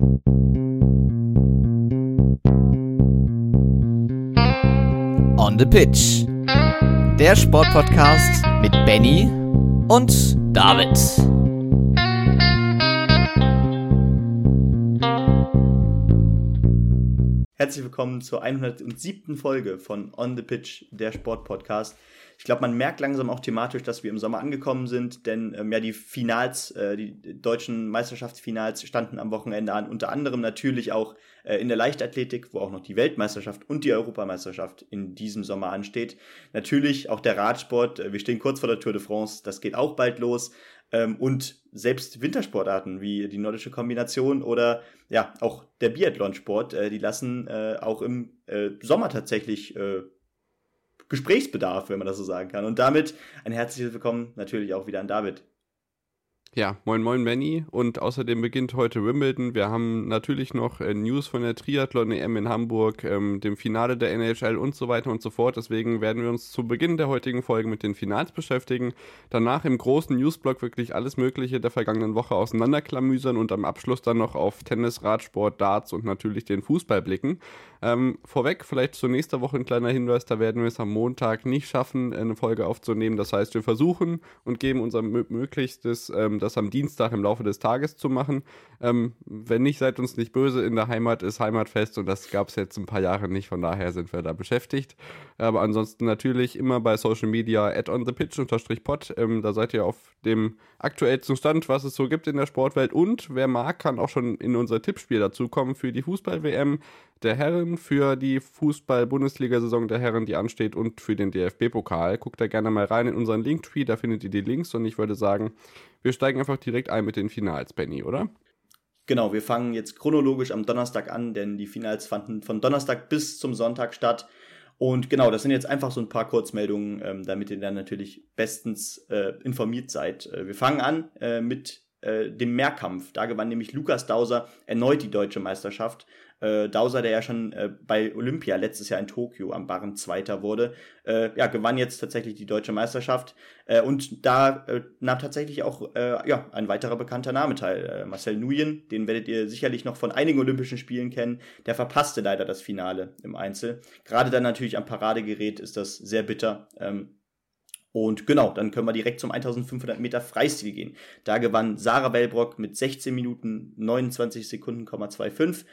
On the Pitch. Der Sportpodcast mit Benny und David. Herzlich willkommen zur 107. Folge von On the Pitch, der Sportpodcast. Ich glaube, man merkt langsam auch thematisch, dass wir im Sommer angekommen sind, denn ähm, ja, die Finals, äh, die deutschen Meisterschaftsfinals standen am Wochenende an, unter anderem natürlich auch äh, in der Leichtathletik, wo auch noch die Weltmeisterschaft und die Europameisterschaft in diesem Sommer ansteht. Natürlich auch der Radsport, äh, wir stehen kurz vor der Tour de France, das geht auch bald los. Ähm, und selbst Wintersportarten wie die nordische Kombination oder ja, auch der Biathlonsport, äh, die lassen äh, auch im äh, Sommer tatsächlich äh, Gesprächsbedarf, wenn man das so sagen kann. Und damit ein herzliches Willkommen natürlich auch wieder an David. Ja, moin moin Benny und außerdem beginnt heute Wimbledon. Wir haben natürlich noch äh, News von der Triathlon-EM in Hamburg, ähm, dem Finale der NHL und so weiter und so fort. Deswegen werden wir uns zu Beginn der heutigen Folge mit den Finals beschäftigen. Danach im großen Newsblock wirklich alles Mögliche der vergangenen Woche auseinanderklamüsern und am Abschluss dann noch auf Tennis, Radsport, Darts und natürlich den Fußball blicken. Ähm, vorweg, vielleicht zur nächsten Woche ein kleiner Hinweis, da werden wir es am Montag nicht schaffen, eine Folge aufzunehmen. Das heißt, wir versuchen und geben unser Möglichstes, ähm, das am Dienstag im Laufe des Tages zu machen. Ähm, wenn nicht, seid uns nicht böse. In der Heimat ist Heimatfest und das gab es jetzt ein paar Jahre nicht, von daher sind wir da beschäftigt. Aber ansonsten natürlich immer bei Social Media at on the pitch pod. Ähm, da seid ihr auf dem aktuellsten Stand, was es so gibt in der Sportwelt. Und wer mag, kann auch schon in unser Tippspiel dazukommen für die Fußball-WM der Herren, für die Fußball-Bundesliga-Saison der Herren, die ansteht und für den DFB-Pokal. Guckt da gerne mal rein in unseren Linktree, da findet ihr die Links und ich würde sagen, wir steigen einfach direkt ein mit den Finals, Benny, oder? Genau, wir fangen jetzt chronologisch am Donnerstag an, denn die Finals fanden von Donnerstag bis zum Sonntag statt. Und genau, das sind jetzt einfach so ein paar Kurzmeldungen, ähm, damit ihr dann natürlich bestens äh, informiert seid. Äh, wir fangen an äh, mit äh, dem Mehrkampf. Da gewann nämlich Lukas Dauser erneut die deutsche Meisterschaft äh, Dauser, der ja schon äh, bei Olympia letztes Jahr in Tokio am Barren Zweiter wurde, äh, ja, gewann jetzt tatsächlich die deutsche Meisterschaft. Äh, und da äh, nahm tatsächlich auch äh, ja, ein weiterer bekannter Name teil. Äh, Marcel Nuyen, den werdet ihr sicherlich noch von einigen Olympischen Spielen kennen. Der verpasste leider das Finale im Einzel. Gerade dann natürlich am Paradegerät ist das sehr bitter. Ähm, und genau, dann können wir direkt zum 1500 Meter Freistil gehen. Da gewann Sarah Wellbrock mit 16 Minuten 29 Sekunden, 25.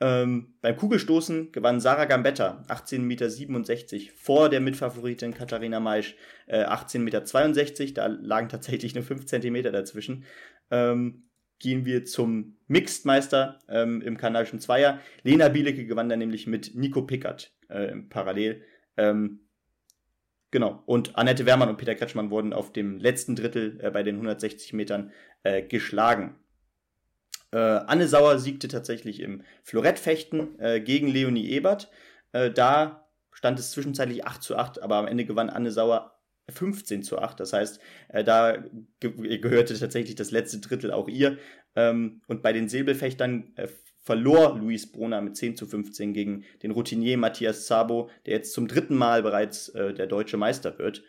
Ähm, beim Kugelstoßen gewann Sarah Gambetta 18,67 Meter vor der Mitfavoritin Katharina Maisch äh, 18,62 Meter. Da lagen tatsächlich nur 5 Zentimeter dazwischen. Ähm, gehen wir zum Mixed-Meister ähm, im kanadischen Zweier. Lena Bielecke gewann dann nämlich mit Nico Pickert äh, parallel. Ähm, genau. Und Annette Wermann und Peter Kretschmann wurden auf dem letzten Drittel äh, bei den 160 Metern äh, geschlagen. Äh, Anne Sauer siegte tatsächlich im Florettfechten äh, gegen Leonie Ebert. Äh, da stand es zwischenzeitlich 8 zu 8, aber am Ende gewann Anne Sauer 15 zu 8. Das heißt, äh, da ge gehörte tatsächlich das letzte Drittel auch ihr. Ähm, und bei den Säbelfechtern äh, verlor Luis Brunner mit 10 zu 15 gegen den Routinier Matthias Zabo, der jetzt zum dritten Mal bereits äh, der deutsche Meister wird.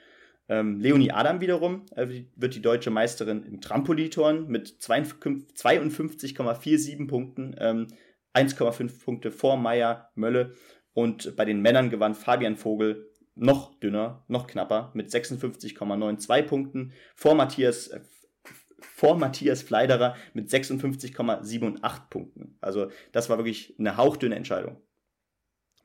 Ähm, Leonie Adam wiederum äh, wird die deutsche Meisterin im Trampolitorn mit 52,47 Punkten, ähm, 1,5 Punkte vor Meier Mölle. Und bei den Männern gewann Fabian Vogel noch dünner, noch knapper mit 56,92 Punkten vor Matthias, äh, vor Matthias Fleiderer mit 56,78 Punkten. Also das war wirklich eine hauchdünne Entscheidung.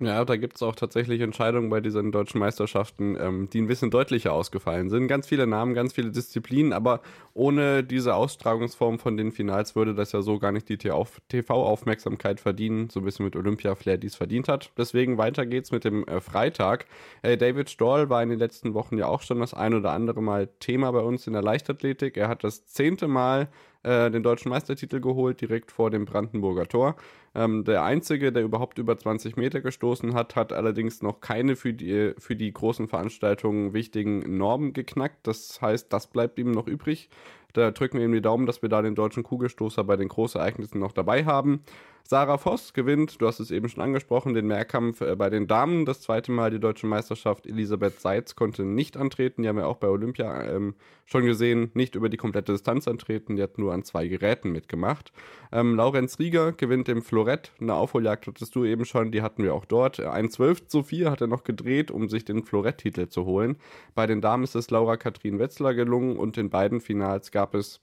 Ja, da gibt es auch tatsächlich Entscheidungen bei diesen deutschen Meisterschaften, ähm, die ein bisschen deutlicher ausgefallen sind. Ganz viele Namen, ganz viele Disziplinen, aber ohne diese Austragungsform von den Finals würde das ja so gar nicht die TV-Aufmerksamkeit verdienen, so ein bisschen mit Olympia-Flair, die es verdient hat. Deswegen weiter geht's mit dem äh, Freitag. Äh, David Stoll war in den letzten Wochen ja auch schon das ein oder andere Mal Thema bei uns in der Leichtathletik. Er hat das zehnte Mal äh, den deutschen Meistertitel geholt, direkt vor dem Brandenburger Tor. Ähm, der einzige, der überhaupt über 20 Meter gestoßen hat, hat allerdings noch keine für die, für die großen Veranstaltungen wichtigen Normen geknackt. Das heißt, das bleibt ihm noch übrig. Da drücken wir ihm die Daumen, dass wir da den deutschen Kugelstoßer bei den Großereignissen noch dabei haben. Sarah Voss gewinnt, du hast es eben schon angesprochen, den Mehrkampf äh, bei den Damen. Das zweite Mal die deutsche Meisterschaft. Elisabeth Seitz konnte nicht antreten. Die haben wir auch bei Olympia ähm, schon gesehen, nicht über die komplette Distanz antreten. Die hat nur an zwei Geräten mitgemacht. Ähm, Laurenz Rieger gewinnt im Florett. Eine Aufholjagd hattest du eben schon, die hatten wir auch dort. Ein 12 zu 4 hat er noch gedreht, um sich den Florett-Titel zu holen. Bei den Damen ist es Laura Kathrin Wetzler gelungen und in beiden Finals gab es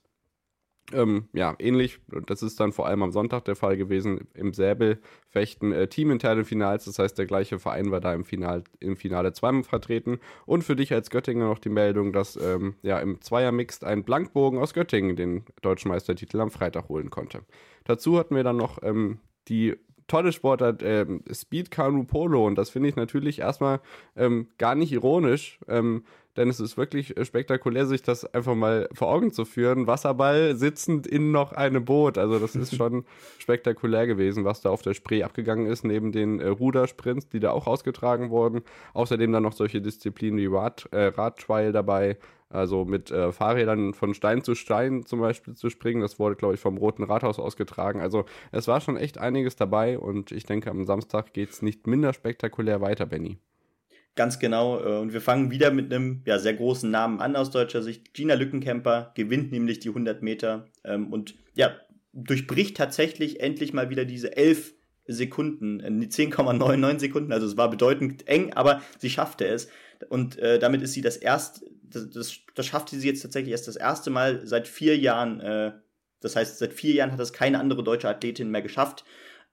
ähm, ja, ähnlich, das ist dann vor allem am Sonntag der Fall gewesen, im Säbelfechten äh, teaminterne Finals, das heißt, der gleiche Verein war da im, Final, im Finale zweimal vertreten. Und für dich als Göttinger noch die Meldung, dass ähm, ja, im Zweier-Mixed ein Blankbogen aus Göttingen den deutschen Meistertitel am Freitag holen konnte. Dazu hatten wir dann noch ähm, die tolle Sportart äh, Speed Canoe Polo und das finde ich natürlich erstmal ähm, gar nicht ironisch, ähm, denn es ist wirklich äh, spektakulär, sich das einfach mal vor Augen zu führen. Wasserball sitzend in noch einem Boot. Also das ist schon spektakulär gewesen, was da auf der Spree abgegangen ist, neben den äh, Rudersprints, die da auch ausgetragen wurden. Außerdem dann noch solche Disziplinen wie Rad, äh, Radtrial dabei. Also mit äh, Fahrrädern von Stein zu Stein zum Beispiel zu springen. Das wurde, glaube ich, vom Roten Rathaus ausgetragen. Also es war schon echt einiges dabei und ich denke, am Samstag geht es nicht minder spektakulär weiter, Benny. Ganz genau. Äh, und wir fangen wieder mit einem ja, sehr großen Namen an aus deutscher Sicht. Gina Lückenkämper gewinnt nämlich die 100 Meter ähm, und ja, durchbricht tatsächlich endlich mal wieder diese 11 Sekunden, äh, die 10,99 Sekunden. Also es war bedeutend eng, aber sie schaffte es. Und äh, damit ist sie das erste, das, das, das schaffte sie jetzt tatsächlich erst das erste Mal seit vier Jahren. Äh, das heißt, seit vier Jahren hat das keine andere deutsche Athletin mehr geschafft.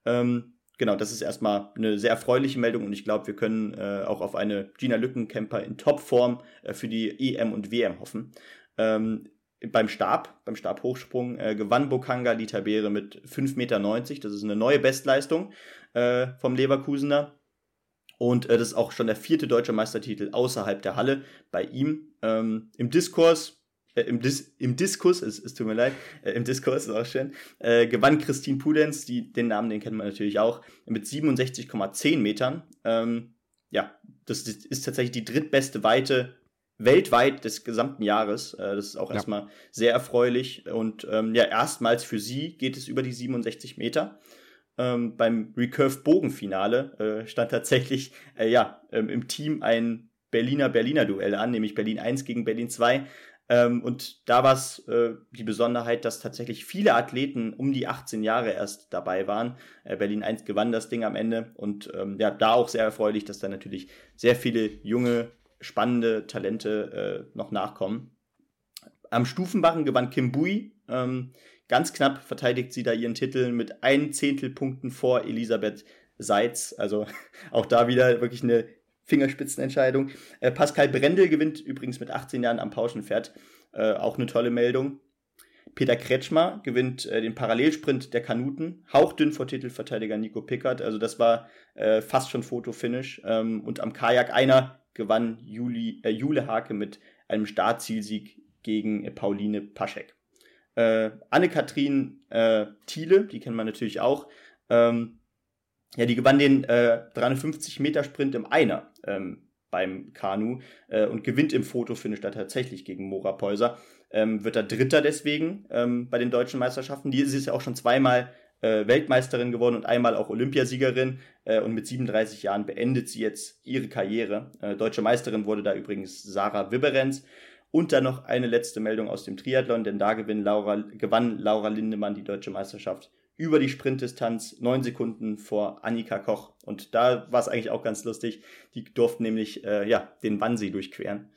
Ähm, genau, das ist erstmal eine sehr erfreuliche Meldung und ich glaube, wir können äh, auch auf eine Gina Lückenkämper in Topform äh, für die EM und WM hoffen. Ähm, beim Stab, beim Stabhochsprung, äh, gewann Bokanga die Tabere mit 5,90 Meter. Das ist eine neue Bestleistung äh, vom Leverkusener. Und äh, das ist auch schon der vierte deutsche Meistertitel außerhalb der Halle bei ihm. Ähm, Im Diskurs äh, im, Dis im Diskus, es, es tut mir leid, äh, im Diskurs ist auch schön, äh, gewann Christine Pudenz, die, den Namen, den kennt man natürlich auch, mit 67,10 Metern. Ähm, ja, das, ist tatsächlich die drittbeste Weite weltweit des gesamten Jahres. Äh, das ist auch ja. erstmal sehr erfreulich. Und ähm, ja, erstmals für sie geht es über die 67 Meter. Ähm, beim Recurve Bogenfinale äh, stand tatsächlich äh, ja ähm, im Team ein Berliner Berliner Duell an, nämlich Berlin 1 gegen Berlin 2. Ähm, und da war es äh, die Besonderheit, dass tatsächlich viele Athleten um die 18 Jahre erst dabei waren. Äh, Berlin 1 gewann das Ding am Ende und ähm, ja, da auch sehr erfreulich, dass da natürlich sehr viele junge, spannende Talente äh, noch nachkommen. Am Stufenbarren gewann Kim Bui. Ähm, ganz knapp verteidigt sie da ihren Titel mit ein Zehntelpunkten vor Elisabeth Seitz. Also auch da wieder wirklich eine Fingerspitzenentscheidung. Äh, Pascal Brendel gewinnt übrigens mit 18 Jahren am Pauschenpferd. Äh, auch eine tolle Meldung. Peter Kretschmer gewinnt äh, den Parallelsprint der Kanuten, hauchdünn vor Titelverteidiger Nico Pickert. Also das war äh, fast schon Fotofinish. Ähm, und am Kajak einer gewann Juli, äh, Jule Hake mit einem Startzielsieg gegen äh, Pauline Paschek. Äh, Anne-Kathrin äh, Thiele, die kennt man natürlich auch, ähm, ja, die gewann den äh, 350 Meter Sprint im Einer ähm, beim Kanu äh, und gewinnt im Fotofinish da tatsächlich gegen Mora Peuser. Ähm, wird da Dritter deswegen ähm, bei den deutschen Meisterschaften. Die ist ja auch schon zweimal äh, Weltmeisterin geworden und einmal auch Olympiasiegerin äh, und mit 37 Jahren beendet sie jetzt ihre Karriere. Äh, deutsche Meisterin wurde da übrigens Sarah Wibberenz. Und dann noch eine letzte Meldung aus dem Triathlon, denn da gewinnt Laura, gewann Laura Lindemann die deutsche Meisterschaft über die Sprintdistanz neun Sekunden vor Annika Koch. Und da war es eigentlich auch ganz lustig. Die durften nämlich äh, ja, den Wannsee durchqueren.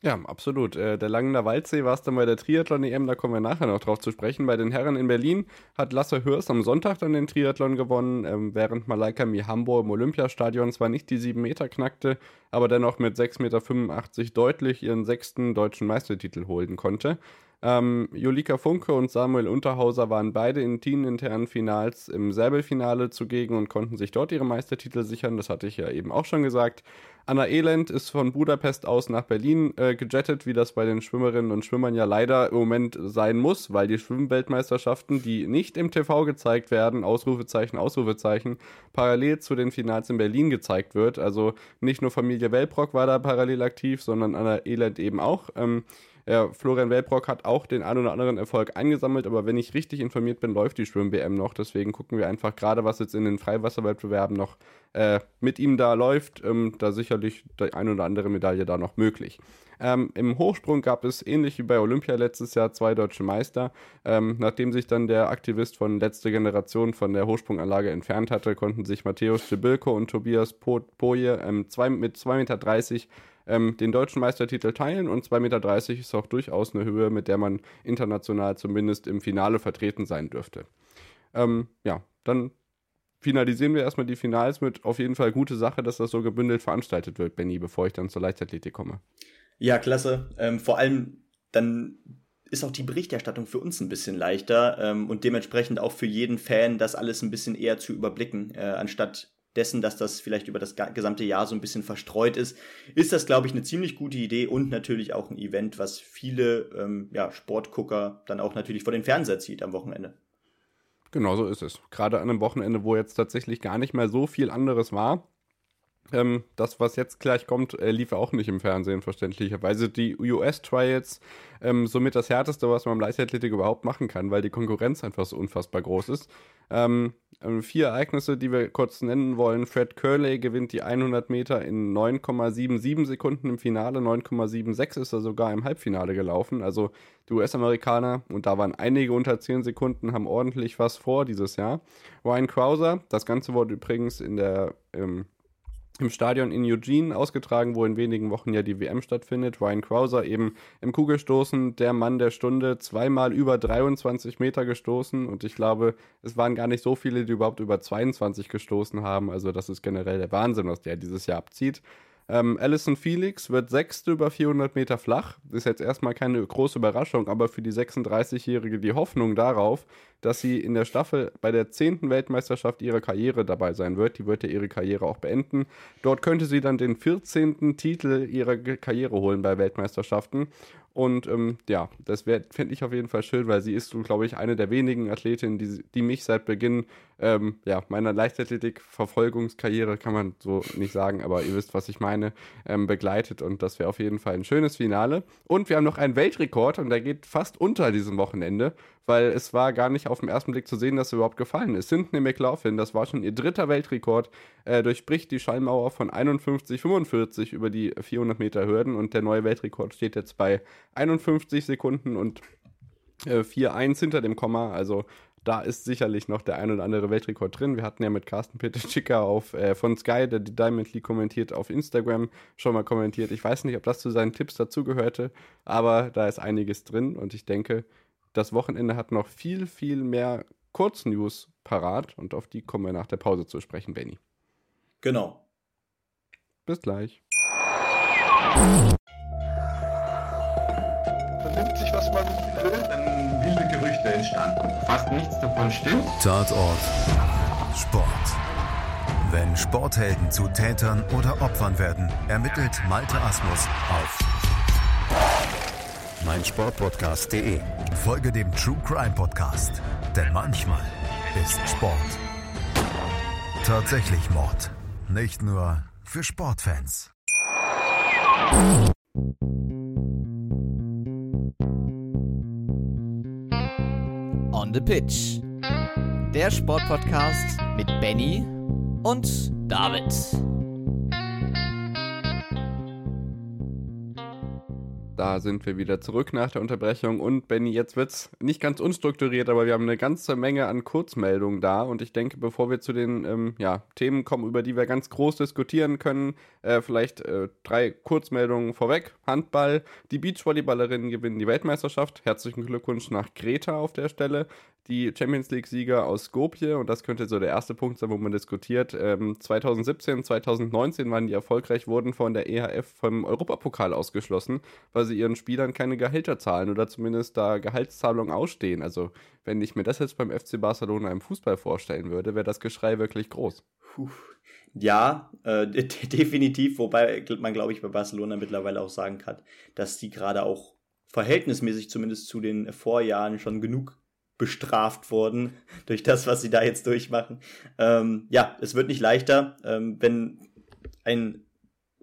Ja, absolut. Äh, der Langener Waldsee war es dann bei der Triathlon-EM, da kommen wir nachher noch drauf zu sprechen. Bei den Herren in Berlin hat Lasse Hürst am Sonntag dann den Triathlon gewonnen, ähm, während Malaika Mihambo im Olympiastadion zwar nicht die sieben Meter knackte, aber dennoch mit 6,85 Meter deutlich ihren sechsten deutschen Meistertitel holen konnte. Ähm, Julika Funke und Samuel Unterhauser waren beide in teaminternen Finals im Säbelfinale zugegen und konnten sich dort ihre Meistertitel sichern. Das hatte ich ja eben auch schon gesagt. Anna Elend ist von Budapest aus nach Berlin äh, gejettet, wie das bei den Schwimmerinnen und Schwimmern ja leider im Moment sein muss, weil die Schwimmweltmeisterschaften, die nicht im TV gezeigt werden, Ausrufezeichen, Ausrufezeichen, parallel zu den Finals in Berlin gezeigt wird. Also nicht nur Familie Welbrock war da parallel aktiv, sondern Anna Elend eben auch. Ähm, Ja, Florian Welbrock hat auch den ein oder anderen Erfolg eingesammelt, aber wenn ich richtig informiert bin, läuft die Schwimm-WM noch. Deswegen gucken wir einfach gerade, was jetzt in den Freiwasserwettbewerben noch äh, mit ihm da läuft. Ähm, da sicherlich die ein oder andere Medaille da noch möglich. Ähm, Im Hochsprung gab es ähnlich wie bei Olympia letztes Jahr zwei deutsche Meister. Ähm, nachdem sich dann der Aktivist von letzter Generation von der Hochsprunganlage entfernt hatte, konnten sich Matthäus Stibilko und Tobias Poje ähm, zwei, mit 2,30 Meter ähm, den deutschen Meistertitel teilen und 2,30 Meter ist auch durchaus eine Höhe, mit der man international zumindest im Finale vertreten sein dürfte. Ähm, ja, dann finalisieren wir erstmal die Finals mit auf jeden Fall gute Sache, dass das so gebündelt veranstaltet wird, Benny, bevor ich dann zur Leichtathletik komme. Ja, klasse. Ähm, vor allem dann ist auch die Berichterstattung für uns ein bisschen leichter ähm, und dementsprechend auch für jeden Fan das alles ein bisschen eher zu überblicken, äh, anstatt dessen, dass das vielleicht über das gesamte Jahr so ein bisschen verstreut ist, ist das, glaube ich, eine ziemlich gute Idee und natürlich auch ein Event, was viele ähm, ja, Sportgucker dann auch natürlich vor den Fernseher zieht am Wochenende. Genau so ist es. Gerade an einem Wochenende, wo jetzt tatsächlich gar nicht mehr so viel anderes war. Ähm, das, was jetzt gleich kommt, äh, lief auch nicht im Fernsehen, verständlicherweise. Die US-Trials ähm, somit das Härteste, was man im Leichtathletik überhaupt machen kann, weil die Konkurrenz einfach so unfassbar groß ist. Ähm, ähm vier Ereignisse, die wir kurz nennen wollen. Fred Curley gewinnt die 100 Meter in 9,77 Sekunden im Finale. 9,76 ist er sogar im Halbfinale gelaufen. Also die US-Amerikaner, und da waren einige unter 10 Sekunden, haben ordentlich was vor dieses Jahr. Ryan Krauser, das Ganze wurde übrigens in der ähm, im Stadion in Eugene ausgetragen, wo in wenigen Wochen ja die WM stattfindet. Ryan Krauser eben im Kugelstoßen, der Mann der Stunde, zweimal über 23 Meter gestoßen und ich glaube, es waren gar nicht so viele, die überhaupt über 22 gestoßen haben. Also das ist generell der Wahnsinn, was der dieses Jahr abzieht. Ähm, Alison Felix wird Sechste über 400 Meter flach. Ist jetzt erstmal keine große Überraschung, aber für die 36-Jährige die Hoffnung darauf, dass sie in der Staffel bei der 10. Weltmeisterschaft ihrer Karriere dabei sein wird. Die wird ja ihre Karriere auch beenden. Dort könnte sie dann den 14. Titel ihrer Karriere holen bei Weltmeisterschaften. Und ähm, ja, das fände ich auf jeden Fall schön, weil sie ist, glaube ich, eine der wenigen Athletinnen, die, die mich seit Beginn ähm, ja, meiner Leichtathletik-Verfolgungskarriere, kann man so nicht sagen, aber ihr wisst, was ich meine, ähm, begleitet. Und das wäre auf jeden Fall ein schönes Finale. Und wir haben noch einen Weltrekord und der geht fast unter diesem Wochenende weil es war gar nicht auf den ersten Blick zu sehen, dass er überhaupt gefallen ist. Cynthia McLaughlin, das war schon ihr dritter Weltrekord, äh, durchbricht die Schallmauer von 51,45 über die 400 Meter Hürden und der neue Weltrekord steht jetzt bei 51 Sekunden und äh, 4,1 hinter dem Komma, also da ist sicherlich noch der ein oder andere Weltrekord drin. Wir hatten ja mit Carsten Peter auf äh, von Sky, der die Diamond League kommentiert, auf Instagram schon mal kommentiert. Ich weiß nicht, ob das zu seinen Tipps dazugehörte, aber da ist einiges drin und ich denke, das Wochenende hat noch viel, viel mehr Kurznews parat und auf die kommen wir nach der Pause zu sprechen, Benny. Genau. Bis gleich. Vernimmt sich, was man will, entstanden. Fast nichts davon stimmt. Tatort. Sport. Wenn Sporthelden zu Tätern oder Opfern werden, ermittelt Malte Asmus auf meinsportpodcast.de. Folge dem True Crime Podcast, denn manchmal ist Sport tatsächlich Mord. Nicht nur für Sportfans. On the Pitch. Der Sportpodcast mit Benny und David. Da sind wir wieder zurück nach der Unterbrechung und Benny, jetzt wird's nicht ganz unstrukturiert, aber wir haben eine ganze Menge an Kurzmeldungen da und ich denke, bevor wir zu den ähm, ja, Themen kommen, über die wir ganz groß diskutieren können, äh, vielleicht äh, drei Kurzmeldungen vorweg. Handball, die Beachvolleyballerinnen gewinnen die Weltmeisterschaft. Herzlichen Glückwunsch nach Greta auf der Stelle die Champions League-Sieger aus Skopje, und das könnte so der erste Punkt sein, wo man diskutiert. Ähm, 2017, 2019 waren die erfolgreich, wurden von der EHF vom Europapokal ausgeschlossen, weil sie ihren Spielern keine Gehälter zahlen oder zumindest da Gehaltszahlungen ausstehen. Also, wenn ich mir das jetzt beim FC Barcelona im Fußball vorstellen würde, wäre das Geschrei wirklich groß. Puh. Ja, äh, definitiv, wobei man, glaube ich, bei Barcelona mittlerweile auch sagen kann, dass die gerade auch verhältnismäßig zumindest zu den Vorjahren schon genug bestraft worden durch das, was sie da jetzt durchmachen. Ähm, ja, es wird nicht leichter, ähm, wenn ein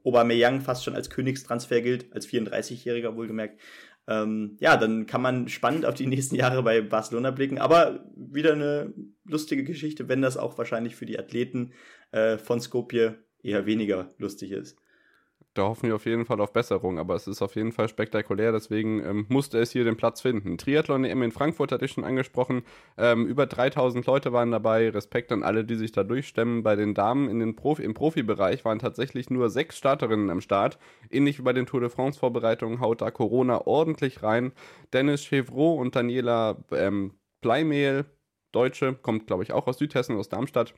Aubameyang fast schon als Königstransfer gilt, als 34-Jähriger wohlgemerkt. Ähm, ja, dann kann man spannend auf die nächsten Jahre bei Barcelona blicken. Aber wieder eine lustige Geschichte, wenn das auch wahrscheinlich für die Athleten äh, von Skopje eher weniger lustig ist da hoffen wir auf jeden Fall auf Besserung, aber es ist auf jeden Fall spektakulär, deswegen ähm, musste es hier den Platz finden. Triathlon EM in Frankfurt hatte ich schon angesprochen, ähm, über 3000 Leute waren dabei, Respekt an alle, die sich da durchstemmen. Bei den Damen in den Profi im Profibereich waren tatsächlich nur sechs Starterinnen am Start, ähnlich wie bei den Tour de France Vorbereitungen haut da Corona ordentlich rein. Dennis Chevreau und Daniela ähm, Bleimehl, Deutsche, kommt glaube ich auch aus Südhessen, aus Darmstadt,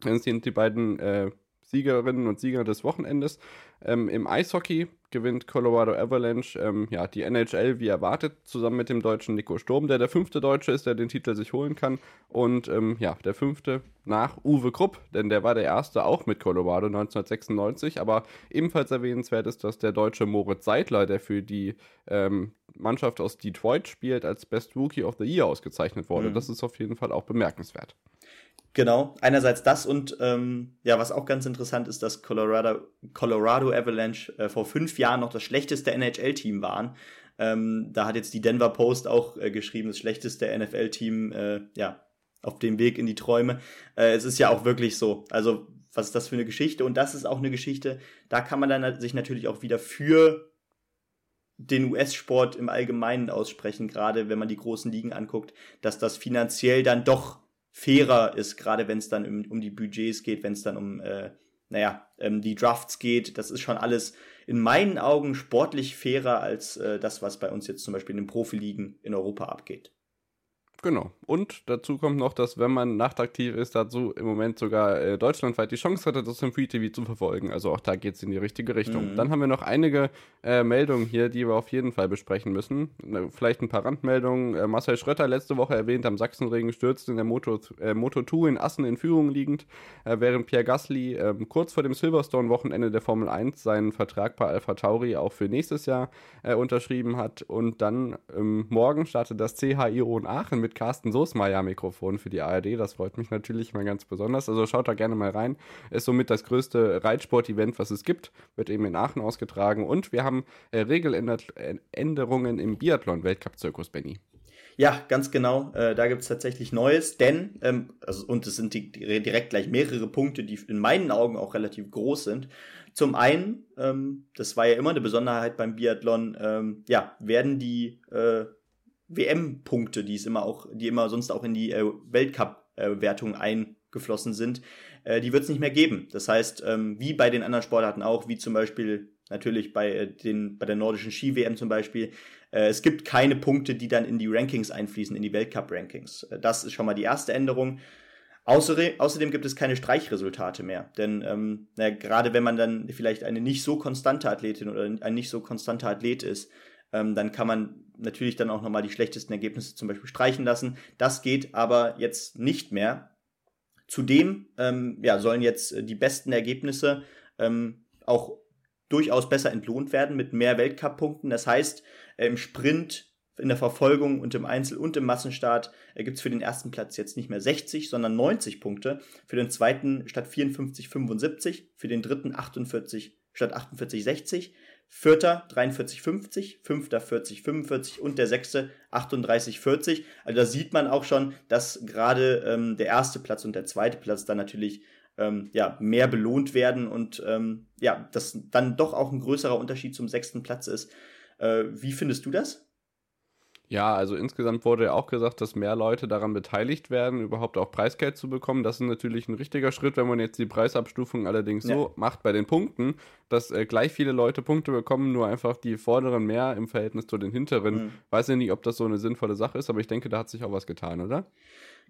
das sind die beiden äh, Siegerinnen und Sieger des Wochenendes. Ähm, Im Eishockey gewinnt Colorado Avalanche ähm, ja, die NHL wie erwartet, zusammen mit dem deutschen Nico Sturm, der der fünfte Deutsche ist, der den Titel sich holen kann. Und ähm, ja, der fünfte nach Uwe Krupp, denn der war der erste auch mit Colorado 1996. Aber ebenfalls erwähnenswert ist, dass der deutsche Moritz Seidler, der für die ähm, Mannschaft aus Detroit spielt, als Best Rookie of the Year ausgezeichnet wurde. Mhm. Das ist auf jeden Fall auch bemerkenswert. Genau, einerseits das und ähm, ja, was auch ganz interessant ist, dass Colorado, Colorado Avalanche äh, vor fünf Jahren noch das schlechteste NHL-Team waren. Ähm, da hat jetzt die Denver Post auch äh, geschrieben, das schlechteste NFL-Team, äh, ja, auf dem Weg in die Träume. Äh, es ist ja auch wirklich so. Also, was ist das für eine Geschichte? Und das ist auch eine Geschichte, da kann man dann sich natürlich auch wieder für den US-Sport im Allgemeinen aussprechen, gerade wenn man die großen Ligen anguckt, dass das finanziell dann doch fairer ist, gerade wenn es dann um, um, die Budgets geht, wenn es dann um, äh, naja, ähm, die Drafts geht. Das ist schon alles in meinen Augen sportlich fairer als äh, das, was bei uns jetzt zum Beispiel in den Profiligen in Europa abgeht. Genau. Und dazu kommt noch, dass wenn man nachtaktiv ist, dazu im Moment sogar äh, deutschlandweit die Chance hatte, das im Free TV zu verfolgen. Also auch da geht es in die richtige Richtung. Mhm. Dann haben wir noch einige äh, Meldungen hier, die wir auf jeden Fall besprechen müssen. Vielleicht ein paar Randmeldungen. Äh, Marcel Schrötter letzte Woche erwähnt, am Sachsenregen stürzt in der Moto, äh, Moto 2 in Assen in Führung liegend, äh, während Pierre Gasly ähm, kurz vor dem Silverstone-Wochenende der Formel 1 seinen Vertrag bei Alpha Tauri auch für nächstes Jahr äh, unterschrieben hat. Und dann ähm, morgen startet das CH Iron Aachen mit mit Carsten Soßmeier Mikrofon für die ARD. Das freut mich natürlich mal ganz besonders. Also schaut da gerne mal rein. Ist somit das größte Reitsport-Event, was es gibt. Wird eben in Aachen ausgetragen. Und wir haben äh, Regeländerungen im Biathlon-Weltcup-Zirkus, Benny. Ja, ganz genau. Äh, da gibt es tatsächlich Neues, denn, ähm, also, und es sind die, die, direkt gleich mehrere Punkte, die in meinen Augen auch relativ groß sind. Zum einen, ähm, das war ja immer eine Besonderheit beim Biathlon, ähm, ja, werden die äh, WM-Punkte, die es immer auch, die immer sonst auch in die äh, Weltcup-Wertung eingeflossen sind, äh, die wird es nicht mehr geben. Das heißt, ähm, wie bei den anderen Sportarten auch, wie zum Beispiel natürlich bei äh, den bei der nordischen Ski-WM zum Beispiel, äh, es gibt keine Punkte, die dann in die Rankings einfließen, in die Weltcup-Rankings. Äh, das ist schon mal die erste Änderung. Außerdem, außerdem gibt es keine Streichresultate mehr. Denn ähm, na, gerade wenn man dann vielleicht eine nicht so konstante Athletin oder ein nicht so konstanter Athlet ist, ähm, dann kann man natürlich dann auch nochmal die schlechtesten Ergebnisse zum Beispiel streichen lassen. Das geht aber jetzt nicht mehr. Zudem ähm, ja, sollen jetzt äh, die besten Ergebnisse ähm, auch durchaus besser entlohnt werden mit mehr Weltcup-Punkten. Das heißt, äh, im Sprint, in der Verfolgung und im Einzel- und im Massenstart äh, gibt es für den ersten Platz jetzt nicht mehr 60, sondern 90 Punkte. Für den zweiten statt 54, 75. Für den dritten 48 statt 48, 60. Vierter 43,50, Fünfter 40,45 und der Sechste 38,40. Also da sieht man auch schon, dass gerade ähm, der erste Platz und der zweite Platz dann natürlich ähm, ja, mehr belohnt werden und ähm, ja, das dann doch auch ein größerer Unterschied zum sechsten Platz ist. Äh, wie findest du das? Ja, also insgesamt wurde ja auch gesagt, dass mehr Leute daran beteiligt werden, überhaupt auch Preisgeld zu bekommen. Das ist natürlich ein richtiger Schritt, wenn man jetzt die Preisabstufung allerdings ja. so macht bei den Punkten, dass äh, gleich viele Leute Punkte bekommen, nur einfach die vorderen mehr im Verhältnis zu den hinteren. Mhm. Weiß ja nicht, ob das so eine sinnvolle Sache ist, aber ich denke, da hat sich auch was getan, oder?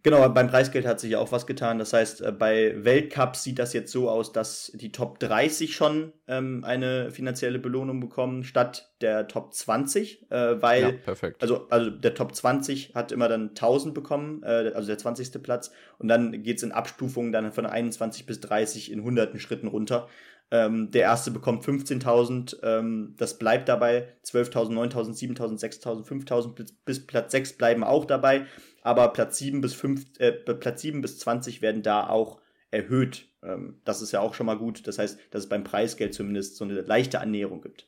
Genau, beim Preisgeld hat sich ja auch was getan. Das heißt, äh, bei Weltcups sieht das jetzt so aus, dass die Top 30 schon ähm, eine finanzielle Belohnung bekommen, statt der Top 20, äh, weil, ja, perfekt. Also, also der Top 20 hat immer dann 1000 bekommen, äh, also der 20. Platz, und dann geht's in Abstufungen dann von 21 bis 30 in hunderten Schritten runter. Ähm, der erste bekommt 15.000, ähm, das bleibt dabei. 12.000, 9.000, 7.000, 6.000, 5.000 bis, bis Platz 6 bleiben auch dabei aber Platz 7 bis 5, äh, Platz 7 bis 20 werden da auch erhöht. Ähm, das ist ja auch schon mal gut. Das heißt, dass es beim Preisgeld zumindest so eine leichte Annäherung gibt.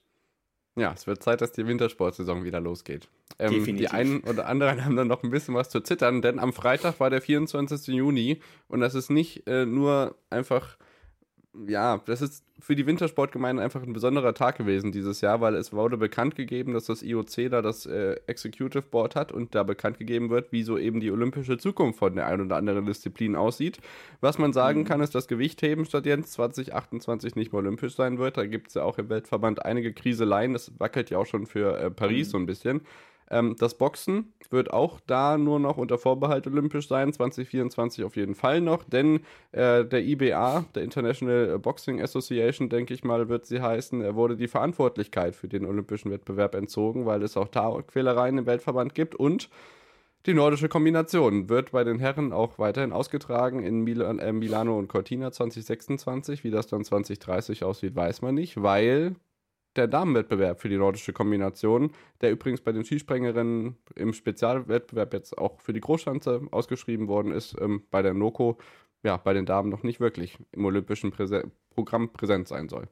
Ja, es wird Zeit, dass die Wintersportsaison wieder losgeht. Ähm, Definitiv. die einen oder anderen haben dann noch ein bisschen was zu zittern, denn am Freitag war der 24. Juni und das ist nicht äh, nur einfach, ja, das ist für die Wintersportgemeinde einfach ein besonderer Tag gewesen dieses Jahr, weil es wurde bekannt gegeben, dass das IOC da das äh, Executive Board hat und da bekannt gegeben wird, wie so eben die olympische Zukunft von der einen oder anderen Disziplin aussieht. Was man sagen kann, ist, dass Gewichtheben statt jetzt 2028 nicht mehr olympisch sein wird. Da gibt es ja auch im Weltverband einige Kriseleien. Das wackelt ja auch schon für äh, Paris so ein bisschen. Ähm, das Boxen wird auch da nur noch unter Vorbehalt olympisch sein, 2024 auf jeden Fall noch, denn äh, der IBA, der International Boxing Association, denke ich mal, wird sie heißen, er wurde die Verantwortlichkeit für den olympischen Wettbewerb entzogen, weil es auch da Quälereien im Weltverband gibt und die nordische Kombination wird bei den Herren auch weiterhin ausgetragen in Mil äh, Milano und Cortina 2026. Wie das dann 2030 aussieht, weiß man nicht, weil der Damenwettbewerb für die nordische Kombination, der übrigens bei den Skisprengerinnen im Spezialwettbewerb jetzt auch für die Großschanze ausgeschrieben worden ist, ähm, bei der NOKO, ja, bei den Damen noch nicht wirklich im olympischen Präse Programm präsent sein soll.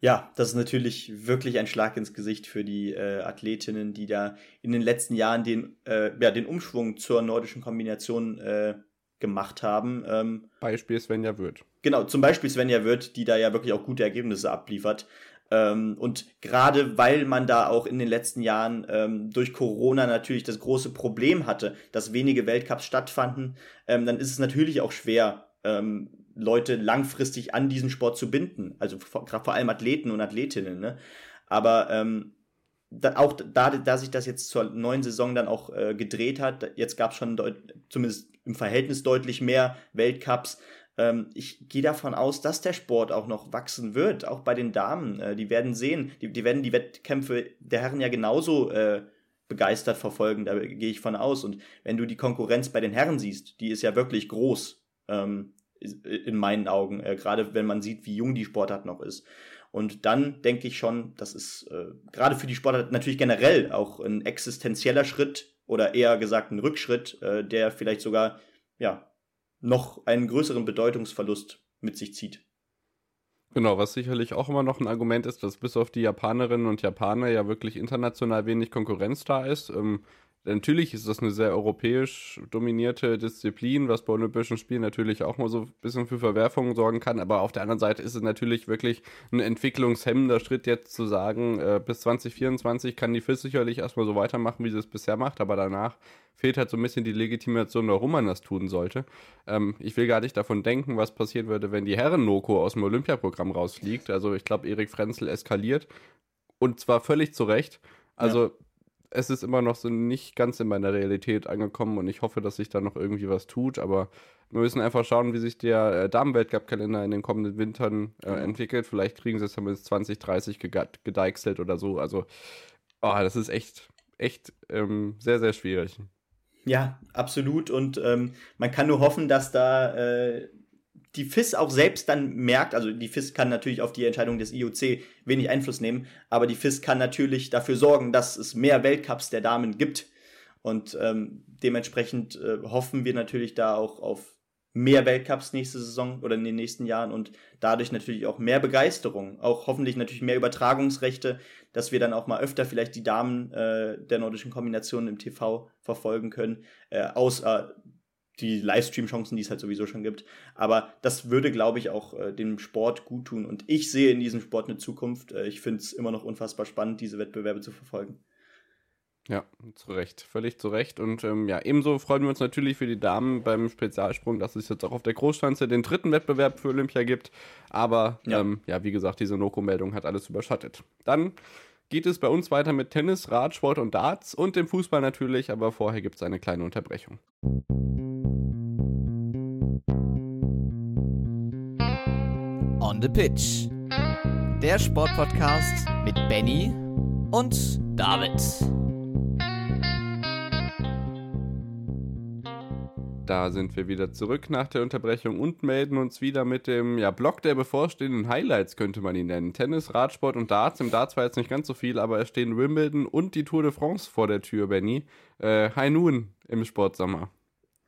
Ja, das ist natürlich wirklich ein Schlag ins Gesicht für die äh, Athletinnen, die da in den letzten Jahren den, äh, ja, den Umschwung zur nordischen Kombination äh, gemacht haben. Ähm, Beispiel Svenja Wirth. Genau, zum Beispiel Svenja Wirth, die da ja wirklich auch gute Ergebnisse abliefert. Ähm, und gerade weil man da auch in den letzten Jahren ähm, durch Corona natürlich das große Problem hatte, dass wenige Weltcups stattfanden, ähm, dann ist es natürlich auch schwer, ähm, Leute langfristig an diesen Sport zu binden. Also vor, vor allem Athleten und Athletinnen. Ne? Aber ähm, da, auch da, da sich das jetzt zur neuen Saison dann auch äh, gedreht hat, jetzt gab es schon zumindest im Verhältnis deutlich mehr Weltcups. Ähm, ich gehe davon aus, dass der Sport auch noch wachsen wird, auch bei den Damen. Äh, die werden sehen, die, die werden die Wettkämpfe der Herren ja genauso äh, begeistert verfolgen, da gehe ich von aus. Und wenn du die Konkurrenz bei den Herren siehst, die ist ja wirklich groß ähm, in meinen Augen, äh, gerade wenn man sieht, wie jung die Sportart noch ist. Und dann denke ich schon, das ist äh, gerade für die Sportart natürlich generell auch ein existenzieller Schritt oder eher gesagt ein Rückschritt, äh, der vielleicht sogar ja noch einen größeren Bedeutungsverlust mit sich zieht. Genau, was sicherlich auch immer noch ein Argument ist, dass bis auf die Japanerinnen und Japaner ja wirklich international wenig Konkurrenz da ist. Ähm, Natürlich ist das eine sehr europäisch dominierte Disziplin, was bei Olympischen Spielen natürlich auch mal so ein bisschen für Verwerfungen sorgen kann. Aber auf der anderen Seite ist es natürlich wirklich ein entwicklungshemmender Schritt, jetzt zu sagen, äh, bis 2024 kann die FIS sicherlich erstmal so weitermachen, wie sie es bisher macht. Aber danach fehlt halt so ein bisschen die Legitimation, warum man das tun sollte. Ähm, ich will gar nicht davon denken, was passieren würde, wenn die Herren-Noko aus dem Olympiaprogramm rausfliegt. Also ich glaube, Erik Frenzel eskaliert. Und zwar völlig zu Recht. Also ja es ist immer noch so nicht ganz in meiner Realität angekommen und ich hoffe, dass sich da noch irgendwie was tut, aber wir müssen einfach schauen, wie sich der äh, Damen-Weltcup-Kalender in den kommenden Wintern äh, genau. entwickelt. Vielleicht kriegen sie es dann bis 2030 gedeichselt oder so. Also, oh, das ist echt, echt ähm, sehr, sehr schwierig. Ja, absolut. Und ähm, man kann nur hoffen, dass da äh, die FIS auch selbst dann merkt, also die FIS kann natürlich auf die Entscheidung des IOC wenig Einfluss nehmen, aber die FIS kann natürlich dafür sorgen, dass es mehr Weltcups der Damen gibt. Und ähm, dementsprechend äh, hoffen wir natürlich da auch auf mehr Weltcups nächste Saison oder in den nächsten Jahren und dadurch natürlich auch mehr Begeisterung, auch hoffentlich natürlich mehr Übertragungsrechte, dass wir dann auch mal öfter vielleicht die Damen äh, der nordischen Kombination im TV verfolgen können, äh, außer die Livestream-Chancen, die es halt sowieso schon gibt. Aber das würde, glaube ich, auch äh, dem Sport gut tun. Und ich sehe in diesem Sport eine Zukunft. Äh, ich finde es immer noch unfassbar spannend, diese Wettbewerbe zu verfolgen. Ja, zu Recht, völlig zu Recht. Und ähm, ja, ebenso freuen wir uns natürlich für die Damen beim Spezialsprung, dass es jetzt auch auf der Großschanze den dritten Wettbewerb für Olympia gibt. Aber ja, ähm, ja wie gesagt, diese Noko-Meldung hat alles überschattet. Dann geht es bei uns weiter mit Tennis, Radsport und Darts und dem Fußball natürlich, aber vorher gibt es eine kleine Unterbrechung. On the Pitch. Der Sportpodcast mit Benny und David. Da sind wir wieder zurück nach der Unterbrechung und melden uns wieder mit dem ja, Block der bevorstehenden Highlights, könnte man ihn nennen. Tennis, Radsport und Darts. Im Darts war jetzt nicht ganz so viel, aber es stehen Wimbledon und die Tour de France vor der Tür, Benny. Äh, High Noon im Sportsommer.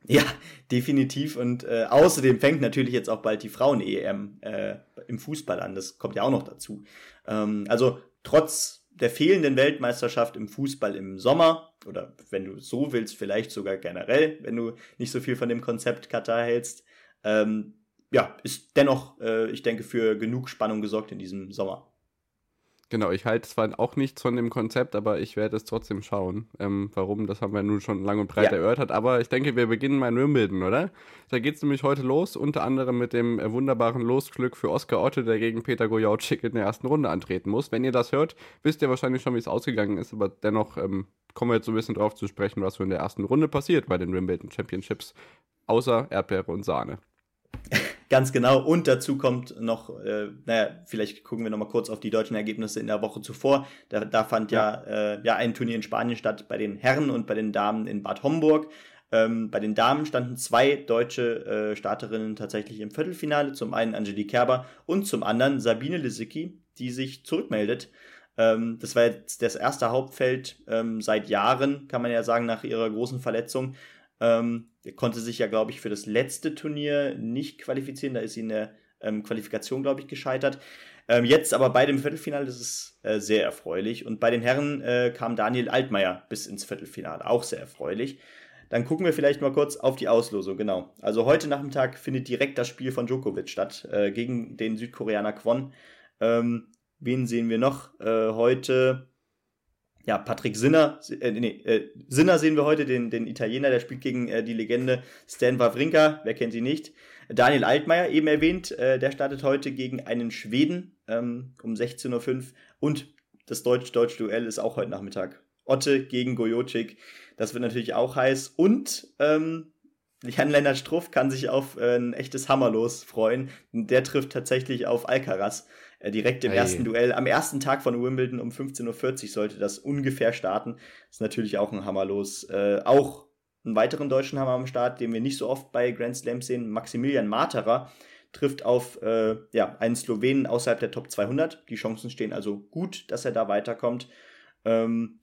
Ja, definitiv. Und äh, außerdem fängt natürlich jetzt auch bald die Frauen-EM äh, im Fußball an. Das kommt ja auch noch dazu. Ähm, also trotz der fehlenden Weltmeisterschaft im Fußball im Sommer oder wenn du so willst, vielleicht sogar generell, wenn du nicht so viel von dem Konzept Katar hältst, ähm, ja, ist dennoch, äh, ich denke, für genug Spannung gesorgt in diesem Sommer. Genau, ich halte zwar auch nichts von dem Konzept, aber ich werde es trotzdem schauen. Ähm, warum, das haben wir nun schon lang und breit ja. erörtert. Aber ich denke, wir beginnen mal in Wimbledon, oder? Da geht es nämlich heute los, unter anderem mit dem äh, wunderbaren Losglück für Oskar Otte, der gegen Peter Gojauczyk in der ersten Runde antreten muss. Wenn ihr das hört, wisst ihr wahrscheinlich schon, wie es ausgegangen ist, aber dennoch ähm, kommen wir jetzt so ein bisschen drauf zu sprechen, was so in der ersten Runde passiert bei den Wimbledon Championships, außer Erdbeere und Sahne. Ganz genau. Und dazu kommt noch, äh, naja, vielleicht gucken wir noch mal kurz auf die deutschen Ergebnisse in der Woche zuvor. Da, da fand ja, ja, äh, ja ein Turnier in Spanien statt bei den Herren und bei den Damen in Bad Homburg. Ähm, bei den Damen standen zwei deutsche äh, Starterinnen tatsächlich im Viertelfinale. Zum einen Angelique Kerber und zum anderen Sabine Lisicki, die sich zurückmeldet. Ähm, das war jetzt das erste Hauptfeld ähm, seit Jahren, kann man ja sagen, nach ihrer großen Verletzung. Ähm, er konnte sich ja, glaube ich, für das letzte Turnier nicht qualifizieren. Da ist sie in der ähm, Qualifikation, glaube ich, gescheitert. Ähm, jetzt aber bei dem Viertelfinale, das ist äh, sehr erfreulich. Und bei den Herren äh, kam Daniel Altmaier bis ins Viertelfinale, auch sehr erfreulich. Dann gucken wir vielleicht mal kurz auf die Auslosung, genau. Also heute Nachmittag findet direkt das Spiel von Djokovic statt, äh, gegen den Südkoreaner Kwon. Ähm, wen sehen wir noch? Äh, heute ja, Patrick Sinner, äh, nee, äh, Sinner sehen wir heute, den, den Italiener, der spielt gegen äh, die Legende Stan Wawrinka, wer kennt sie nicht. Daniel Altmaier, eben erwähnt, äh, der startet heute gegen einen Schweden ähm, um 16.05 Uhr und das deutsch-deutsche Duell ist auch heute Nachmittag. Otte gegen Gojocic, das wird natürlich auch heiß und ähm, Jan-Lennart Struff kann sich auf äh, ein echtes Hammerlos freuen. Der trifft tatsächlich auf Alcaraz. Äh, direkt im hey. ersten Duell. Am ersten Tag von Wimbledon um 15.40 Uhr sollte das ungefähr starten. Ist natürlich auch ein Hammerlos. Äh, auch einen weiteren deutschen Hammer am Start, den wir nicht so oft bei Grand Slams sehen. Maximilian Materer trifft auf äh, ja, einen Slowenen außerhalb der Top 200. Die Chancen stehen also gut, dass er da weiterkommt. Ähm,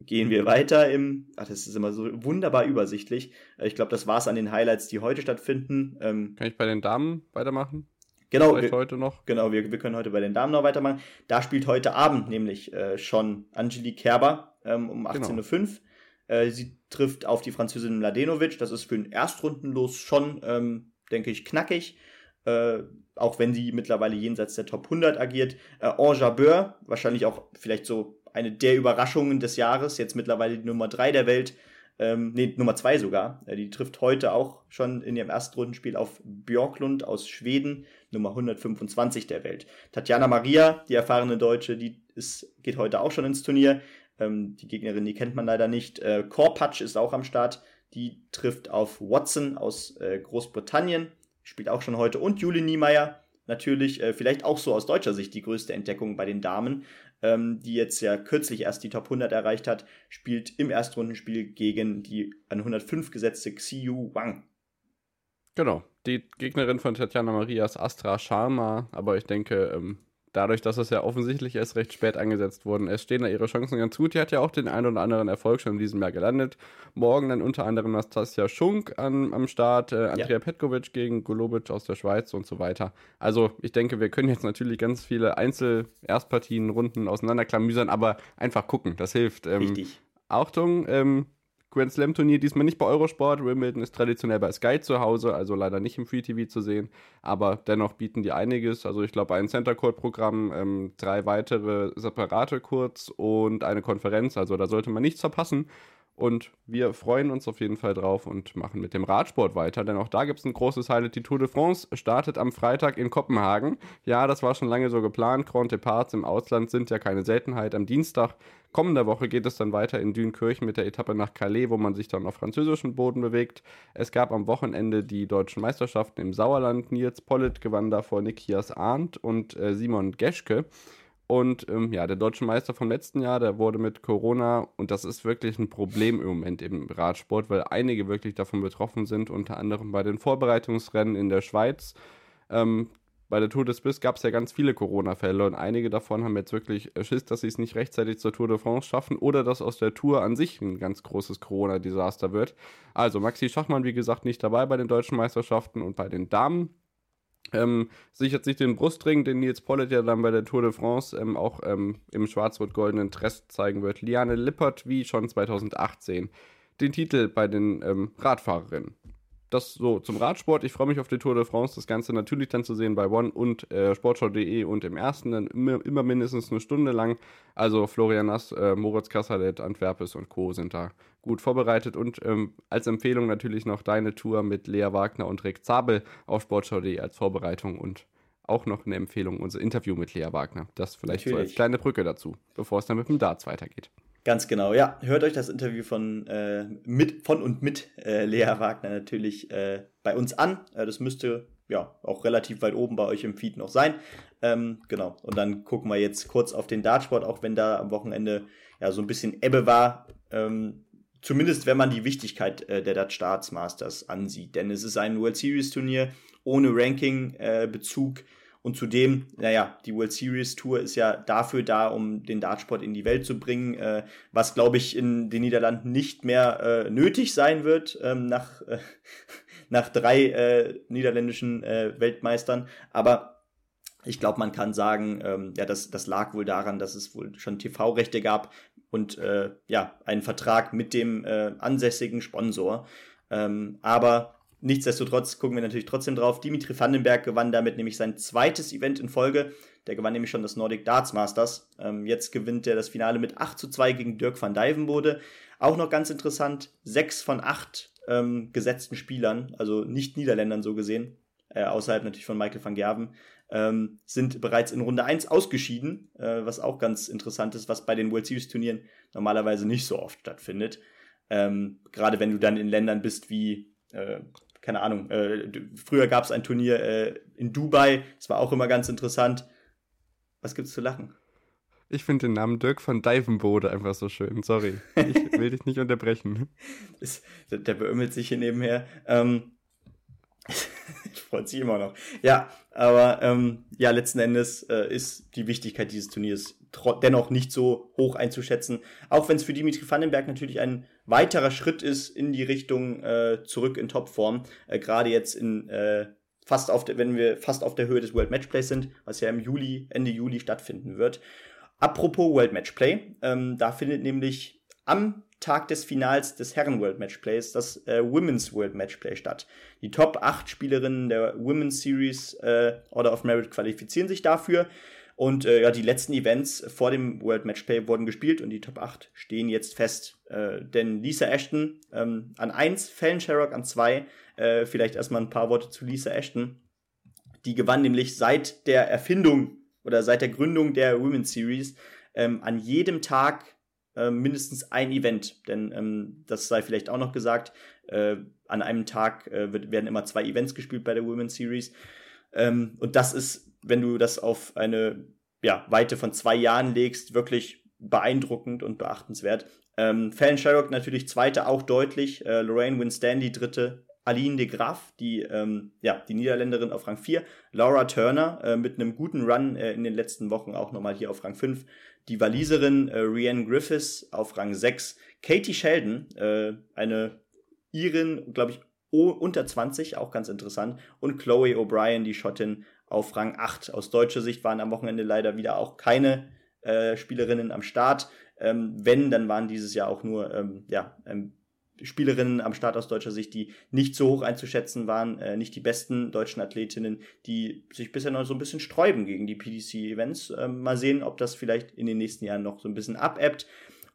gehen wir weiter im, ach, das ist immer so wunderbar übersichtlich. Äh, ich glaube, das war es an den Highlights, die heute stattfinden. Ähm, Kann ich bei den Damen weitermachen? Genau, wir, heute noch. Genau, wir, wir können heute bei den Damen noch weitermachen. Da spielt heute Abend nämlich äh, schon Angelique Kerber ähm, um 18.05 genau. Uhr. Äh, sie trifft auf die Französin Mladenovic. Das ist für den Erstrundenlos schon, ähm, denke ich, knackig. Äh, auch wenn sie mittlerweile jenseits der Top 100 agiert. Äh, Ange wahrscheinlich auch vielleicht so eine der Überraschungen des Jahres, jetzt mittlerweile die Nummer 3 der Welt, ähm, nee, Nummer zwei sogar. Äh, die trifft heute auch schon in ihrem ersten Rundenspiel auf Björklund aus Schweden, Nummer 125 der Welt. Tatjana Maria, die erfahrene Deutsche, die ist, geht heute auch schon ins Turnier. Ähm, die Gegnerin, die kennt man leider nicht. Äh, Korpatsch ist auch am Start. Die trifft auf Watson aus äh, Großbritannien, spielt auch schon heute. Und Julie Niemeyer, natürlich, äh, vielleicht auch so aus deutscher Sicht die größte Entdeckung bei den Damen ähm, die jetzt ja kürzlich erst die Top 100 erreicht hat, spielt im Erstrundenspiel gegen die an 105 gesetzte Xiu Wang. Genau, die Gegnerin von Tatjana Marias Astra Sharma, aber ich denke, ähm, dadurch, dass es ja offensichtlich erst recht spät angesetzt wurden, es stehen da ihre Chancen ganz gut. Die hat ja auch den einen oder anderen Erfolg schon in diesem Jahr gelandet. Morgen dann unter anderem Nastasia Schunk an, am Start, äh, Andrea ja. Petkovic gegen Golobic aus der Schweiz und so weiter. Also ich denke, wir können jetzt natürlich ganz viele Einzel-Erstpartien, Runden auseinanderklamüsern, aber einfach gucken, das hilft. Ähm, Richtig. Achtung, ähm, Grand Slam Turnier diesmal nicht bei Eurosport. Wimbledon ist traditionell bei Sky zu Hause, also leider nicht im Free TV zu sehen. Aber dennoch bieten die einiges. Also ich glaube ein Center Court Programm, ähm, drei weitere separate Courts und eine Konferenz. Also da sollte man nichts verpassen. Und wir freuen uns auf jeden Fall drauf und machen mit dem Radsport weiter, denn auch da gibt es ein großes Highlight. Die Tour de France startet am Freitag in Kopenhagen. Ja, das war schon lange so geplant. Grand Departs im Ausland sind ja keine Seltenheit. Am Dienstag kommender Woche geht es dann weiter in Dünkirchen mit der Etappe nach Calais, wo man sich dann auf französischem Boden bewegt. Es gab am Wochenende die deutschen Meisterschaften im Sauerland. Nils Pollitt gewann da vor Nikias Arndt und äh, Simon Geschke. Und ähm, ja, der deutsche Meister vom letzten Jahr, der wurde mit Corona, und das ist wirklich ein Problem im Moment im Radsport, weil einige wirklich davon betroffen sind, unter anderem bei den Vorbereitungsrennen in der Schweiz. Ähm, bei der Tour de Suisse gab es ja ganz viele Corona-Fälle und einige davon haben jetzt wirklich Schiss, dass sie es nicht rechtzeitig zur Tour de France schaffen oder dass aus der Tour an sich ein ganz großes Corona-Desaster wird. Also Maxi Schachmann, wie gesagt, nicht dabei bei den deutschen Meisterschaften und bei den Damen ähm, sichert sich den Brustring, den Nils Pollitt ja dann bei der Tour de France ähm, auch ähm, im schwarz-rot-goldenen Dress zeigen wird. Liane Lippert wie schon 2018 den Titel bei den ähm, Radfahrerinnen. Das so zum Radsport. Ich freue mich auf die Tour de France. Das Ganze natürlich dann zu sehen bei One und äh, Sportschau.de und im ersten dann immer, immer, mindestens eine Stunde lang. Also Florian Nass, äh, Moritz Kassalet, Antwerpes und Co. sind da gut vorbereitet. Und ähm, als Empfehlung natürlich noch deine Tour mit Lea Wagner und Rick Zabel auf Sportschau.de als Vorbereitung und auch noch eine Empfehlung, unser Interview mit Lea Wagner. Das vielleicht natürlich. so als kleine Brücke dazu, bevor es dann mit dem Darts weitergeht. Ganz genau, ja. Hört euch das Interview von, äh, mit, von und mit äh, Lea Wagner natürlich äh, bei uns an. Äh, das müsste ja auch relativ weit oben bei euch im Feed noch sein. Ähm, genau. Und dann gucken wir jetzt kurz auf den Dartsport, auch wenn da am Wochenende ja so ein bisschen Ebbe war. Ähm, zumindest wenn man die Wichtigkeit äh, der Dutch Darts Masters ansieht. Denn es ist ein World Series Turnier ohne Ranking-Bezug. Äh, und zudem, naja, die World Series Tour ist ja dafür da, um den Dartsport in die Welt zu bringen, äh, was, glaube ich, in den Niederlanden nicht mehr äh, nötig sein wird, ähm, nach, äh, nach drei äh, niederländischen äh, Weltmeistern. Aber ich glaube, man kann sagen, ähm, ja, das, das lag wohl daran, dass es wohl schon TV-Rechte gab und äh, ja, einen Vertrag mit dem äh, ansässigen Sponsor. Ähm, aber Nichtsdestotrotz gucken wir natürlich trotzdem drauf. Dimitri Vandenberg gewann damit nämlich sein zweites Event in Folge. Der gewann nämlich schon das Nordic Darts Masters. Ähm, jetzt gewinnt er das Finale mit 8 zu 2 gegen Dirk van Dijvenbode. Auch noch ganz interessant, sechs von acht ähm, gesetzten Spielern, also nicht Niederländern so gesehen, äh, außerhalb natürlich von Michael van Gerven, ähm, sind bereits in Runde 1 ausgeschieden, äh, was auch ganz interessant ist, was bei den World Series Turnieren normalerweise nicht so oft stattfindet. Ähm, Gerade wenn du dann in Ländern bist wie äh, keine Ahnung, äh, früher gab es ein Turnier äh, in Dubai, das war auch immer ganz interessant. Was gibt's zu lachen? Ich finde den Namen Dirk von Divenbode einfach so schön. Sorry, ich will dich nicht unterbrechen. Das, der beömmelt sich hier nebenher. Ähm, ich freue sich immer noch. Ja, aber ähm, ja, letzten Endes äh, ist die Wichtigkeit dieses Turniers dennoch nicht so hoch einzuschätzen. Auch wenn es für Dimitri Vandenberg natürlich ein weiterer Schritt ist in die Richtung äh, zurück in Topform. Äh, Gerade jetzt in äh, fast auf der, wenn wir fast auf der Höhe des World Matchplays sind, was ja im Juli, Ende Juli stattfinden wird. Apropos World Matchplay, ähm, da findet nämlich am Tag des Finals des Herren World Matchplays das äh, Women's World Matchplay statt. Die Top 8 Spielerinnen der Women's Series äh, Order of Merit qualifizieren sich dafür. Und äh, ja, die letzten Events vor dem World Matchplay wurden gespielt und die Top 8 stehen jetzt fest. Äh, denn Lisa Ashton ähm, an 1, Fallon Sherrock an 2. Äh, vielleicht erstmal ein paar Worte zu Lisa Ashton. Die gewann nämlich seit der Erfindung oder seit der Gründung der Women's Series ähm, an jedem Tag äh, mindestens ein Event. Denn ähm, das sei vielleicht auch noch gesagt, äh, an einem Tag äh, wird, werden immer zwei Events gespielt bei der Women's Series. Ähm, und das ist wenn du das auf eine ja, Weite von zwei Jahren legst, wirklich beeindruckend und beachtenswert. Ähm, Fallon Sherrock natürlich zweite, auch deutlich. Äh, Lorraine Winstanley dritte. Aline de Graaf, die, ähm, ja, die Niederländerin auf Rang 4. Laura Turner äh, mit einem guten Run äh, in den letzten Wochen auch nochmal hier auf Rang 5. Die Waliserin äh, Rianne Griffiths auf Rang 6. Katie Sheldon, äh, eine Irin, glaube ich, unter 20, auch ganz interessant. Und Chloe O'Brien, die Schottin, auf Rang 8. Aus deutscher Sicht waren am Wochenende leider wieder auch keine äh, Spielerinnen am Start. Ähm, wenn, dann waren dieses Jahr auch nur ähm, ja, ähm, Spielerinnen am Start aus deutscher Sicht, die nicht so hoch einzuschätzen waren, äh, nicht die besten deutschen Athletinnen, die sich bisher noch so ein bisschen sträuben gegen die PDC-Events. Ähm, mal sehen, ob das vielleicht in den nächsten Jahren noch so ein bisschen abebbt.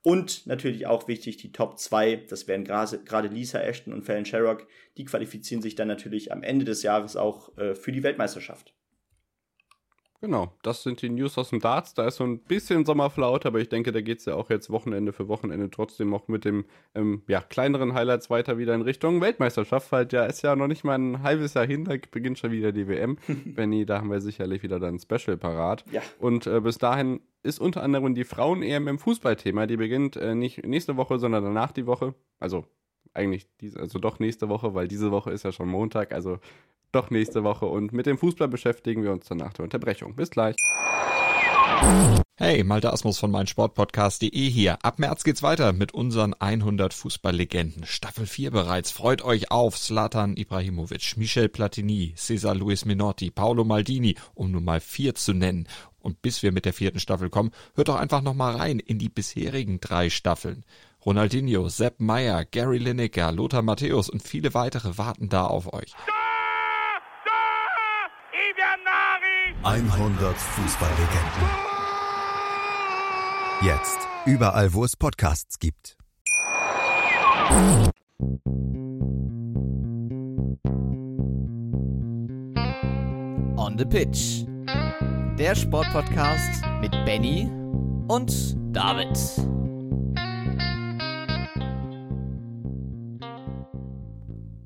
Und natürlich auch wichtig, die Top 2, das wären gerade Lisa Ashton und Fallon Sherrock, die qualifizieren sich dann natürlich am Ende des Jahres auch äh, für die Weltmeisterschaft. Genau, das sind die News aus dem Darts. Da ist so ein bisschen Sommerflaute, aber ich denke, da geht es ja auch jetzt Wochenende für Wochenende trotzdem auch mit dem ähm, ja, kleineren Highlights weiter wieder in Richtung Weltmeisterschaft. Halt, ja, ist ja noch nicht mal ein halbes Jahr hin, da beginnt schon wieder die WM. Benny, da haben wir sicherlich wieder dann ein Special parat. Ja. Und äh, bis dahin ist unter anderem die Frauen-EM im Fußballthema. Die beginnt äh, nicht nächste Woche, sondern danach die Woche. Also eigentlich diese, also doch nächste Woche, weil diese Woche ist ja schon Montag. Also doch nächste Woche. Und mit dem Fußball beschäftigen wir uns dann nach der Unterbrechung. Bis gleich. Hey, Malte Asmus von meinsportpodcast.de hier. Ab März geht's weiter mit unseren 100 Fußballlegenden. Staffel 4 bereits. Freut euch auf Zlatan Ibrahimovic, Michel Platini, Cesar Luis Minotti, Paolo Maldini, um nur mal vier zu nennen. Und bis wir mit der vierten Staffel kommen, hört doch einfach nochmal rein in die bisherigen drei Staffeln. Ronaldinho, Sepp Meyer, Gary Lineker, Lothar Matthäus und viele weitere warten da auf euch. 100 Fußballlegenden. Jetzt. Überall, wo es Podcasts gibt. On the Pitch. Der Sportpodcast mit Benny und David.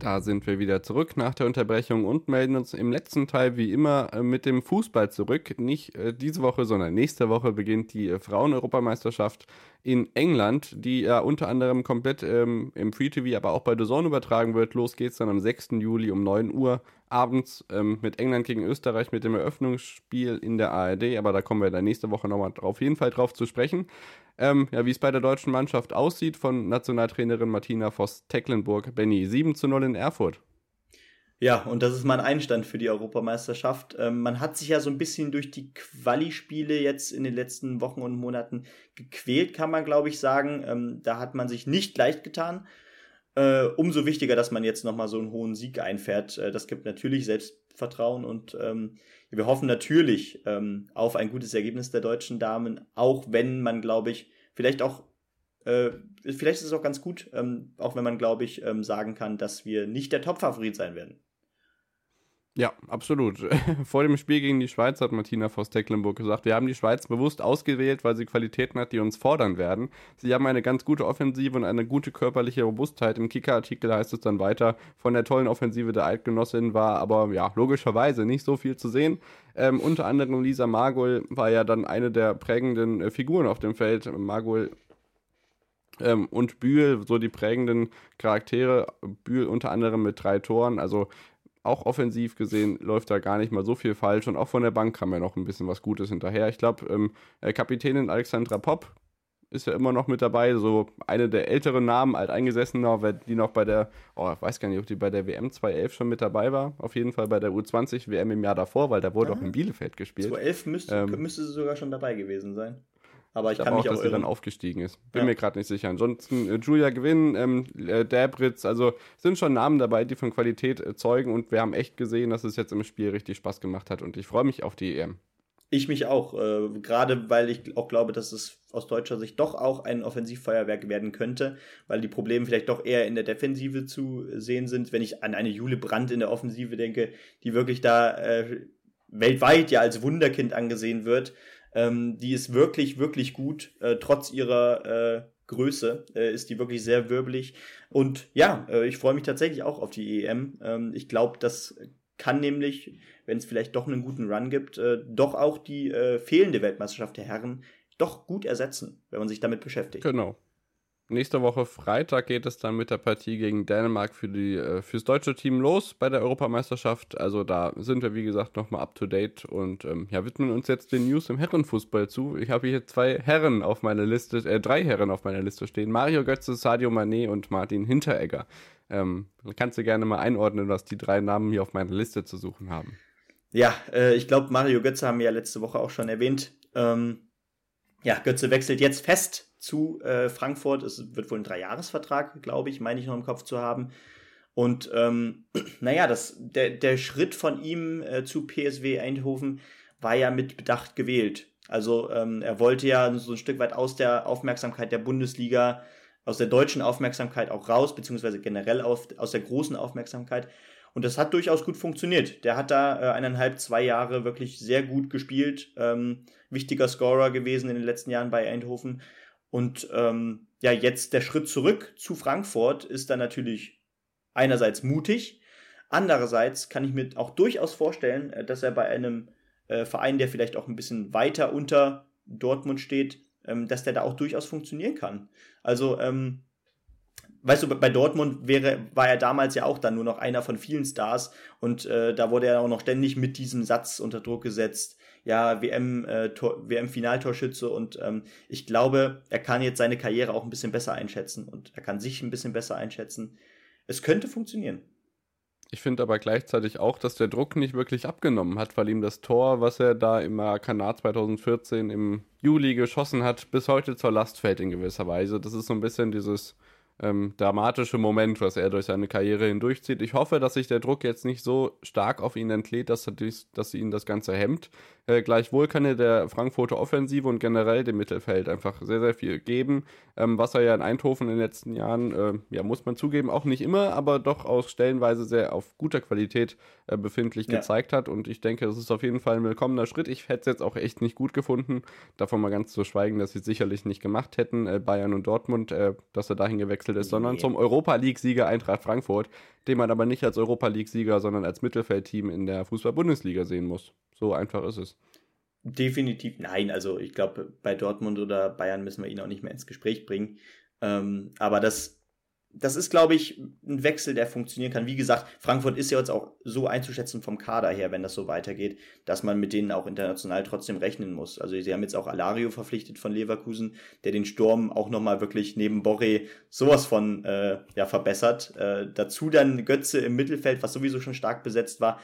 Da sind wir wieder zurück nach der Unterbrechung und melden uns im letzten Teil wie immer äh, mit dem Fußball zurück. Nicht äh, diese Woche, sondern nächste Woche beginnt die äh, Frauen-Europameisterschaft in England, die ja unter anderem komplett ähm, im Free TV, aber auch bei Zone übertragen wird. Los geht's dann am 6. Juli um 9 Uhr abends ähm, mit England gegen Österreich mit dem Eröffnungsspiel in der ARD, aber da kommen wir dann nächste Woche nochmal auf jeden Fall drauf zu sprechen. Ähm, ja, wie es bei der deutschen Mannschaft aussieht von Nationaltrainerin Martina Voss-Tecklenburg. Benny, 7 zu 0 in Erfurt. Ja, und das ist mein Einstand für die Europameisterschaft. Ähm, man hat sich ja so ein bisschen durch die Quali-Spiele jetzt in den letzten Wochen und Monaten gequält, kann man glaube ich sagen. Ähm, da hat man sich nicht leicht getan. Äh, umso wichtiger, dass man jetzt nochmal so einen hohen Sieg einfährt. Äh, das gibt natürlich Selbstvertrauen und ähm, wir hoffen natürlich ähm, auf ein gutes Ergebnis der deutschen Damen, auch wenn man, glaube ich, vielleicht auch, äh, vielleicht ist es auch ganz gut, ähm, auch wenn man, glaube ich, ähm, sagen kann, dass wir nicht der Top-Favorit sein werden. Ja, absolut. Vor dem Spiel gegen die Schweiz hat Martina Voss-Tecklenburg gesagt, wir haben die Schweiz bewusst ausgewählt, weil sie Qualitäten hat, die uns fordern werden. Sie haben eine ganz gute Offensive und eine gute körperliche Robustheit. Im Kicker-Artikel heißt es dann weiter, von der tollen Offensive der Eidgenossin war aber ja logischerweise nicht so viel zu sehen. Ähm, unter anderem Lisa Margol war ja dann eine der prägenden äh, Figuren auf dem Feld. Margol ähm, und Bühl, so die prägenden Charaktere. Bühl unter anderem mit drei Toren. Also auch offensiv gesehen läuft da gar nicht mal so viel falsch und auch von der Bank kam ja noch ein bisschen was Gutes hinterher. Ich glaube, ähm, äh, Kapitänin Alexandra Popp ist ja immer noch mit dabei, so eine der älteren Namen, alteingesessener, die noch bei der, oh, ich weiß gar nicht, ob die bei der WM 2011 schon mit dabei war, auf jeden Fall bei der U20 WM im Jahr davor, weil da wurde Aha. auch in Bielefeld gespielt. 2011 müsste, ähm, müsste sie sogar schon dabei gewesen sein. Aber ich, ich kann auch, mich dass sie dann aufgestiegen ist. Bin ja. mir gerade nicht sicher. Ansonsten äh, Julia Gewinn, ähm, äh, Dabritz, also sind schon Namen dabei, die von Qualität äh, zeugen und wir haben echt gesehen, dass es jetzt im Spiel richtig Spaß gemacht hat und ich freue mich auf die EM. Ich mich auch, äh, gerade weil ich auch glaube, dass es aus deutscher Sicht doch auch ein Offensivfeuerwerk werden könnte, weil die Probleme vielleicht doch eher in der Defensive zu sehen sind. Wenn ich an eine Jule Brandt in der Offensive denke, die wirklich da äh, weltweit ja als Wunderkind angesehen wird, ähm, die ist wirklich, wirklich gut, äh, trotz ihrer äh, Größe äh, ist die wirklich sehr wirbelig. Und ja, äh, ich freue mich tatsächlich auch auf die EM. Ähm, ich glaube, das kann nämlich, wenn es vielleicht doch einen guten Run gibt, äh, doch auch die äh, fehlende Weltmeisterschaft der Herren doch gut ersetzen, wenn man sich damit beschäftigt. Genau. Nächste Woche Freitag geht es dann mit der Partie gegen Dänemark für die, äh, fürs deutsche Team los bei der Europameisterschaft. Also da sind wir, wie gesagt, nochmal up to date und ähm, ja, widmen uns jetzt den News im Herrenfußball zu. Ich habe hier zwei Herren auf meiner Liste, äh, drei Herren auf meiner Liste stehen. Mario Götze, Sadio Mané und Martin Hinteregger. Ähm, kannst du gerne mal einordnen, was die drei Namen hier auf meiner Liste zu suchen haben. Ja, äh, ich glaube, Mario Götze haben wir ja letzte Woche auch schon erwähnt. Ähm, ja, Götze wechselt jetzt fest zu äh, Frankfurt. Es wird wohl ein Dreijahresvertrag, glaube ich, meine ich noch im Kopf zu haben. Und ähm, naja, das, der, der Schritt von ihm äh, zu PSW Eindhoven war ja mit Bedacht gewählt. Also ähm, er wollte ja so ein Stück weit aus der Aufmerksamkeit der Bundesliga, aus der deutschen Aufmerksamkeit auch raus, beziehungsweise generell auf, aus der großen Aufmerksamkeit. Und das hat durchaus gut funktioniert. Der hat da äh, eineinhalb, zwei Jahre wirklich sehr gut gespielt. Ähm, wichtiger Scorer gewesen in den letzten Jahren bei Eindhoven. Und ähm, ja, jetzt der Schritt zurück zu Frankfurt ist dann natürlich einerseits mutig, andererseits kann ich mir auch durchaus vorstellen, äh, dass er bei einem äh, Verein, der vielleicht auch ein bisschen weiter unter Dortmund steht, ähm, dass der da auch durchaus funktionieren kann. Also ähm, weißt du, bei Dortmund wäre, war er damals ja auch dann nur noch einer von vielen Stars und äh, da wurde er auch noch ständig mit diesem Satz unter Druck gesetzt. Ja, WM, äh, WM-Finaltorschütze und ähm, ich glaube, er kann jetzt seine Karriere auch ein bisschen besser einschätzen und er kann sich ein bisschen besser einschätzen. Es könnte funktionieren. Ich finde aber gleichzeitig auch, dass der Druck nicht wirklich abgenommen hat, weil ihm das Tor, was er da im Kanal 2014 im Juli geschossen hat, bis heute zur Last fällt in gewisser Weise. Das ist so ein bisschen dieses ähm, dramatische Moment, was er durch seine Karriere hindurchzieht. Ich hoffe, dass sich der Druck jetzt nicht so stark auf ihn entlädt, dass, dies, dass ihn das Ganze hemmt. Äh, gleichwohl kann er der Frankfurter Offensive und generell dem Mittelfeld einfach sehr, sehr viel geben, ähm, was er ja in Eindhoven in den letzten Jahren, äh, ja, muss man zugeben, auch nicht immer, aber doch aus stellenweise sehr auf guter Qualität äh, befindlich ja. gezeigt hat. Und ich denke, das ist auf jeden Fall ein willkommener Schritt. Ich hätte es jetzt auch echt nicht gut gefunden, davon mal ganz zu schweigen, dass sie es sicherlich nicht gemacht hätten, äh, Bayern und Dortmund, äh, dass er dahin gewechselt ist, nee. sondern zum Europa League-Sieger Eintracht Frankfurt, den man aber nicht als Europa League-Sieger, sondern als Mittelfeldteam in der Fußball-Bundesliga sehen muss. So einfach ist es. Definitiv nein. Also ich glaube, bei Dortmund oder Bayern müssen wir ihn auch nicht mehr ins Gespräch bringen. Ähm, aber das, das ist, glaube ich, ein Wechsel, der funktionieren kann. Wie gesagt, Frankfurt ist ja jetzt auch so einzuschätzen vom Kader her, wenn das so weitergeht, dass man mit denen auch international trotzdem rechnen muss. Also sie haben jetzt auch Alario verpflichtet von Leverkusen, der den Sturm auch nochmal wirklich neben Borre sowas von äh, ja, verbessert. Äh, dazu dann Götze im Mittelfeld, was sowieso schon stark besetzt war.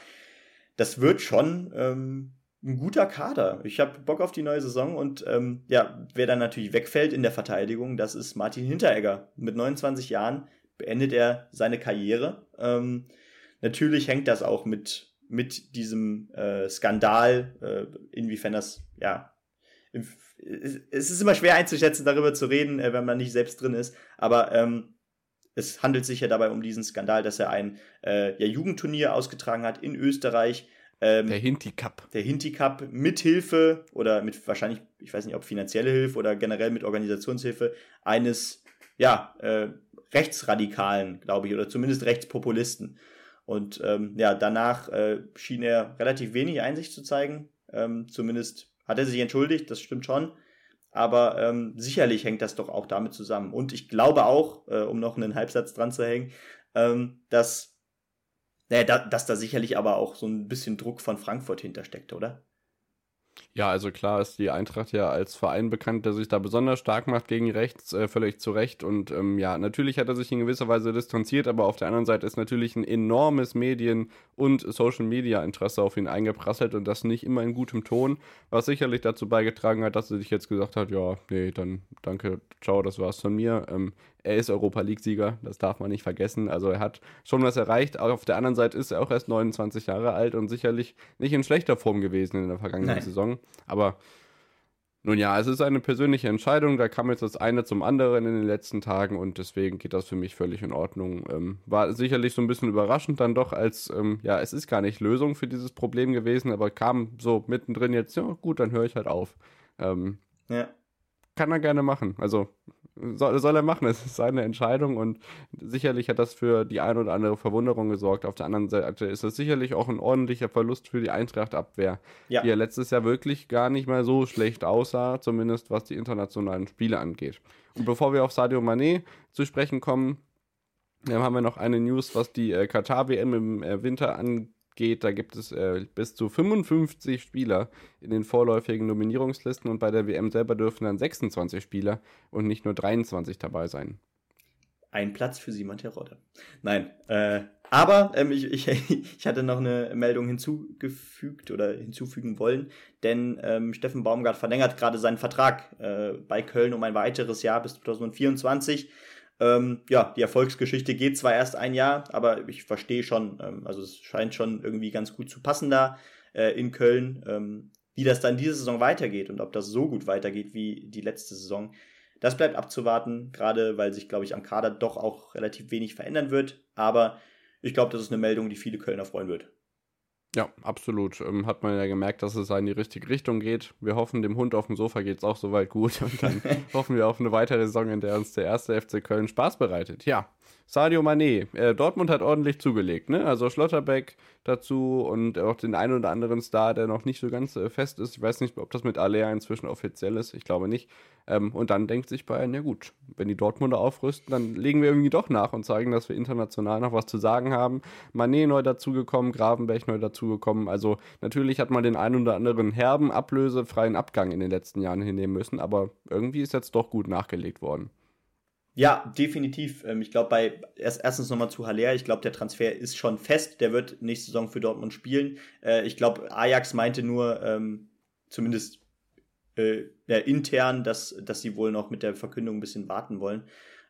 Das wird schon ähm, ein guter Kader. Ich habe Bock auf die neue Saison und ähm, ja, wer dann natürlich wegfällt in der Verteidigung, das ist Martin Hinteregger. Mit 29 Jahren beendet er seine Karriere. Ähm, natürlich hängt das auch mit, mit diesem äh, Skandal, äh, inwiefern das, ja, es ist immer schwer einzuschätzen, darüber zu reden, äh, wenn man nicht selbst drin ist, aber ähm, es handelt sich ja dabei um diesen Skandal, dass er ein äh, ja, Jugendturnier ausgetragen hat in Österreich, ähm, der Hinti Cup. Der Hinti Cup mit Hilfe oder mit wahrscheinlich, ich weiß nicht, ob finanzielle Hilfe oder generell mit Organisationshilfe eines, ja, äh, Rechtsradikalen, glaube ich, oder zumindest Rechtspopulisten. Und ähm, ja, danach äh, schien er relativ wenig Einsicht zu zeigen. Ähm, zumindest hat er sich entschuldigt, das stimmt schon. Aber ähm, sicherlich hängt das doch auch damit zusammen. Und ich glaube auch, äh, um noch einen Halbsatz dran zu hängen, ähm, dass naja, da, dass da sicherlich aber auch so ein bisschen Druck von Frankfurt hintersteckt, oder? Ja, also klar ist die Eintracht ja als Verein bekannt, der sich da besonders stark macht gegen rechts, äh, völlig zu Recht. Und ähm, ja, natürlich hat er sich in gewisser Weise distanziert, aber auf der anderen Seite ist natürlich ein enormes Medien- und Social-Media-Interesse auf ihn eingeprasselt und das nicht immer in gutem Ton, was sicherlich dazu beigetragen hat, dass er sich jetzt gesagt hat, ja, nee, dann danke, ciao, das war's von mir. Ähm, er ist Europa League-Sieger, das darf man nicht vergessen. Also er hat schon was erreicht. Auf der anderen Seite ist er auch erst 29 Jahre alt und sicherlich nicht in schlechter Form gewesen in der vergangenen Nein. Saison. Aber nun ja, es ist eine persönliche Entscheidung. Da kam jetzt das eine zum anderen in den letzten Tagen und deswegen geht das für mich völlig in Ordnung. Ähm, war sicherlich so ein bisschen überraschend dann doch, als ähm, ja, es ist gar nicht Lösung für dieses Problem gewesen, aber kam so mittendrin jetzt, ja gut, dann höre ich halt auf. Ähm, ja. Kann er gerne machen. Also soll, soll er machen, es ist seine Entscheidung und sicherlich hat das für die ein oder andere Verwunderung gesorgt. Auf der anderen Seite ist es sicherlich auch ein ordentlicher Verlust für die Eintracht-Abwehr, ja. die ja letztes Jahr wirklich gar nicht mal so schlecht aussah, zumindest was die internationalen Spiele angeht. Und bevor wir auf Sadio Mané zu sprechen kommen, haben wir noch eine News, was die äh, Katar-WM im äh, Winter angeht geht. Da gibt es äh, bis zu 55 Spieler in den vorläufigen Nominierungslisten und bei der WM selber dürfen dann 26 Spieler und nicht nur 23 dabei sein. Ein Platz für Simon Terodde. Nein, äh, aber ähm, ich, ich, ich hatte noch eine Meldung hinzugefügt oder hinzufügen wollen, denn ähm, Steffen Baumgart verlängert gerade seinen Vertrag äh, bei Köln um ein weiteres Jahr bis 2024. Ähm, ja, die Erfolgsgeschichte geht zwar erst ein Jahr, aber ich verstehe schon, ähm, also es scheint schon irgendwie ganz gut zu passen da äh, in Köln. Ähm, wie das dann diese Saison weitergeht und ob das so gut weitergeht wie die letzte Saison, das bleibt abzuwarten, gerade weil sich, glaube ich, am Kader doch auch relativ wenig verändern wird. Aber ich glaube, das ist eine Meldung, die viele Kölner freuen wird. Ja, absolut. Ähm, hat man ja gemerkt, dass es in die richtige Richtung geht. Wir hoffen, dem Hund auf dem Sofa geht es auch soweit gut. Und dann hoffen wir auf eine weitere Saison, in der uns der erste FC Köln Spaß bereitet. Ja, Sadio Mané. Äh, Dortmund hat ordentlich zugelegt, ne? Also Schlotterbeck dazu und auch den einen oder anderen Star, der noch nicht so ganz äh, fest ist. Ich weiß nicht, ob das mit Alea inzwischen offiziell ist. Ich glaube nicht. Ähm, und dann denkt sich Bayern, ja gut, wenn die Dortmunder aufrüsten, dann legen wir irgendwie doch nach und zeigen, dass wir international noch was zu sagen haben. Mané neu dazugekommen, Gravenberg neu dazugekommen. Also natürlich hat man den einen oder anderen herben, ablösefreien Abgang in den letzten Jahren hinnehmen müssen, aber irgendwie ist jetzt doch gut nachgelegt worden. Ja, definitiv. Ähm, ich glaube, bei erst, erstens nochmal zu Haller, ich glaube, der Transfer ist schon fest. Der wird nächste Saison für Dortmund spielen. Äh, ich glaube, Ajax meinte nur, ähm, zumindest äh, ja, intern, dass, dass sie wohl noch mit der Verkündung ein bisschen warten wollen.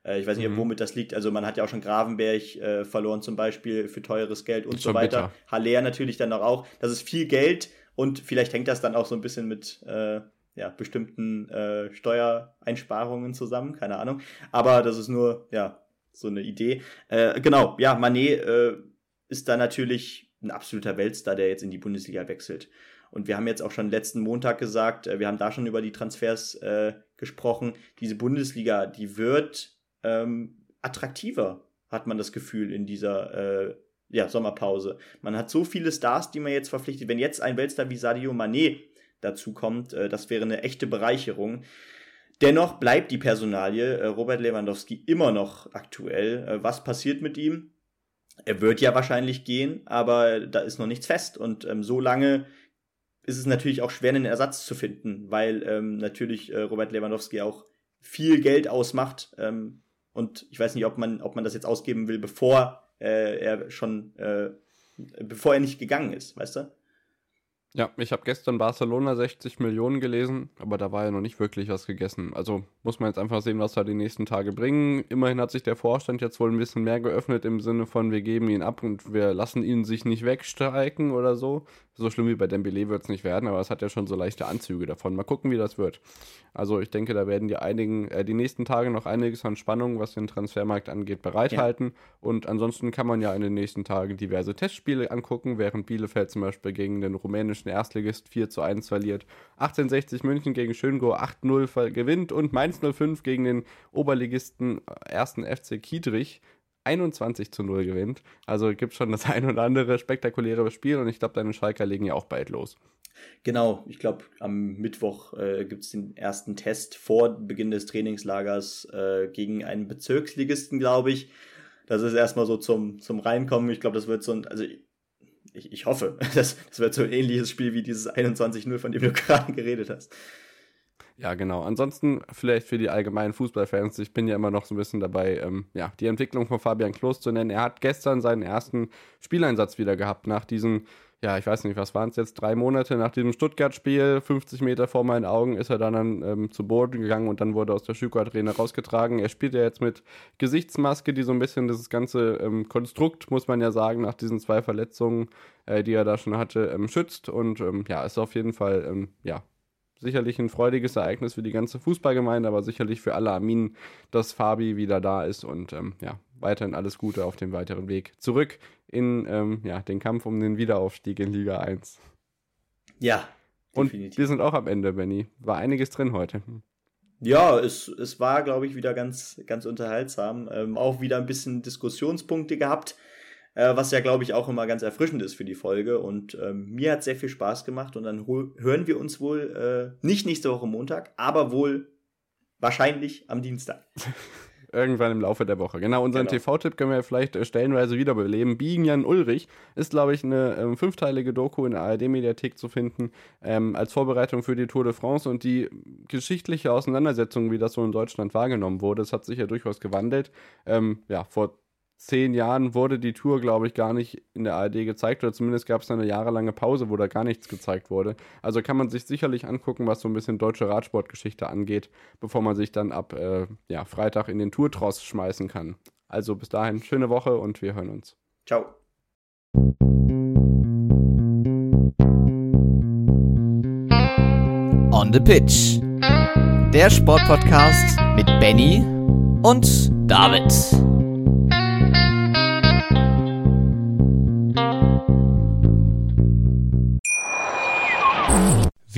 Äh, ich weiß nicht, mhm. womit das liegt. Also man hat ja auch schon Gravenberg äh, verloren zum Beispiel für teures Geld und so weiter. Bitter. Haller natürlich dann auch. Das ist viel Geld und vielleicht hängt das dann auch so ein bisschen mit äh, ja, bestimmten äh, Steuereinsparungen zusammen, keine Ahnung. Aber das ist nur, ja, so eine Idee. Äh, genau, ja, Manet äh, ist da natürlich ein absoluter Weltstar, der jetzt in die Bundesliga wechselt. Und wir haben jetzt auch schon letzten Montag gesagt, äh, wir haben da schon über die Transfers äh, gesprochen. Diese Bundesliga, die wird ähm, attraktiver, hat man das Gefühl in dieser äh, ja, Sommerpause. Man hat so viele Stars, die man jetzt verpflichtet. Wenn jetzt ein Weltstar wie Sadio Manet dazu kommt. Äh, das wäre eine echte Bereicherung. Dennoch bleibt die Personalie äh, Robert Lewandowski immer noch aktuell. Äh, was passiert mit ihm? Er wird ja wahrscheinlich gehen, aber da ist noch nichts fest. Und ähm, so lange ist es natürlich auch schwer, einen Ersatz zu finden, weil ähm, natürlich äh, Robert Lewandowski auch viel Geld ausmacht. Ähm, und ich weiß nicht, ob man, ob man das jetzt ausgeben will, bevor äh, er schon, äh, bevor er nicht gegangen ist, weißt du? Ja, ich habe gestern Barcelona 60 Millionen gelesen, aber da war ja noch nicht wirklich was gegessen. Also muss man jetzt einfach sehen, was da die nächsten Tage bringen. Immerhin hat sich der Vorstand jetzt wohl ein bisschen mehr geöffnet im Sinne von, wir geben ihn ab und wir lassen ihn sich nicht wegstreiken oder so. So schlimm wie bei Dembele wird es nicht werden, aber es hat ja schon so leichte Anzüge davon. Mal gucken, wie das wird. Also ich denke, da werden die einigen, äh, die nächsten Tage noch einiges an Spannung, was den Transfermarkt angeht, bereithalten. Ja. Und ansonsten kann man ja in den nächsten Tagen diverse Testspiele angucken, während Bielefeld zum Beispiel gegen den rumänischen Erstligist 4 zu 1 verliert. 1860 München gegen Schöngo 8-0 gewinnt und Mainz 05 gegen den Oberligisten 1. Äh, FC Kiedrich 21 zu 0 gewinnt. Also gibt schon das ein oder andere spektakuläre Spiel und ich glaube, deine Schalker legen ja auch bald los. Genau, ich glaube, am Mittwoch äh, gibt es den ersten Test vor Beginn des Trainingslagers äh, gegen einen Bezirksligisten, glaube ich. Das ist erstmal so zum, zum Reinkommen. Ich glaube, das wird so ein, also ich, ich hoffe, das, das wird so ein ähnliches Spiel wie dieses 21-0, von dem du gerade geredet hast. Ja, genau. Ansonsten vielleicht für die allgemeinen Fußballfans, ich bin ja immer noch so ein bisschen dabei, ähm, ja, die Entwicklung von Fabian Klos zu nennen. Er hat gestern seinen ersten Spieleinsatz wieder gehabt, nach diesen, ja, ich weiß nicht, was waren es jetzt, drei Monate nach diesem Stuttgart-Spiel, 50 Meter vor meinen Augen ist er dann, ähm, zu Boden gegangen und dann wurde aus der Schüko-Arena rausgetragen. Er spielt ja jetzt mit Gesichtsmaske, die so ein bisschen dieses ganze ähm, Konstrukt, muss man ja sagen, nach diesen zwei Verletzungen, äh, die er da schon hatte, ähm, schützt und ähm, ja, ist auf jeden Fall, ähm, ja, sicherlich ein freudiges Ereignis für die ganze Fußballgemeinde, aber sicherlich für alle Arminen, dass Fabi wieder da ist und ähm, ja, weiterhin alles Gute auf dem weiteren Weg zurück in ähm, ja, den Kampf um den Wiederaufstieg in Liga 1. Ja. Definitiv. Und wir sind auch am Ende, Benny. War einiges drin heute. Ja, es, es war, glaube ich, wieder ganz, ganz unterhaltsam. Ähm, auch wieder ein bisschen Diskussionspunkte gehabt äh, was ja, glaube ich, auch immer ganz erfrischend ist für die Folge. Und ähm, mir hat sehr viel Spaß gemacht und dann hören wir uns wohl äh, nicht nächste Woche Montag, aber wohl wahrscheinlich am Dienstag. Irgendwann im Laufe der Woche. Genau, unseren genau. TV-Tipp können wir vielleicht äh, stellenweise wiederbeleben. Biegen Jan Ulrich ist, glaube ich, eine ähm, fünfteilige Doku in der ARD-Mediathek zu finden, ähm, als Vorbereitung für die Tour de France und die geschichtliche Auseinandersetzung, wie das so in Deutschland wahrgenommen wurde. Das hat sich ja durchaus gewandelt. Ähm, ja, vor zehn Jahren wurde die Tour, glaube ich, gar nicht in der ARD gezeigt oder zumindest gab es eine jahrelange Pause, wo da gar nichts gezeigt wurde. Also kann man sich sicherlich angucken, was so ein bisschen deutsche Radsportgeschichte angeht, bevor man sich dann ab äh, ja, Freitag in den Tourtross schmeißen kann. Also bis dahin, schöne Woche und wir hören uns. Ciao. On the Pitch. Der Sportpodcast mit Benny und David.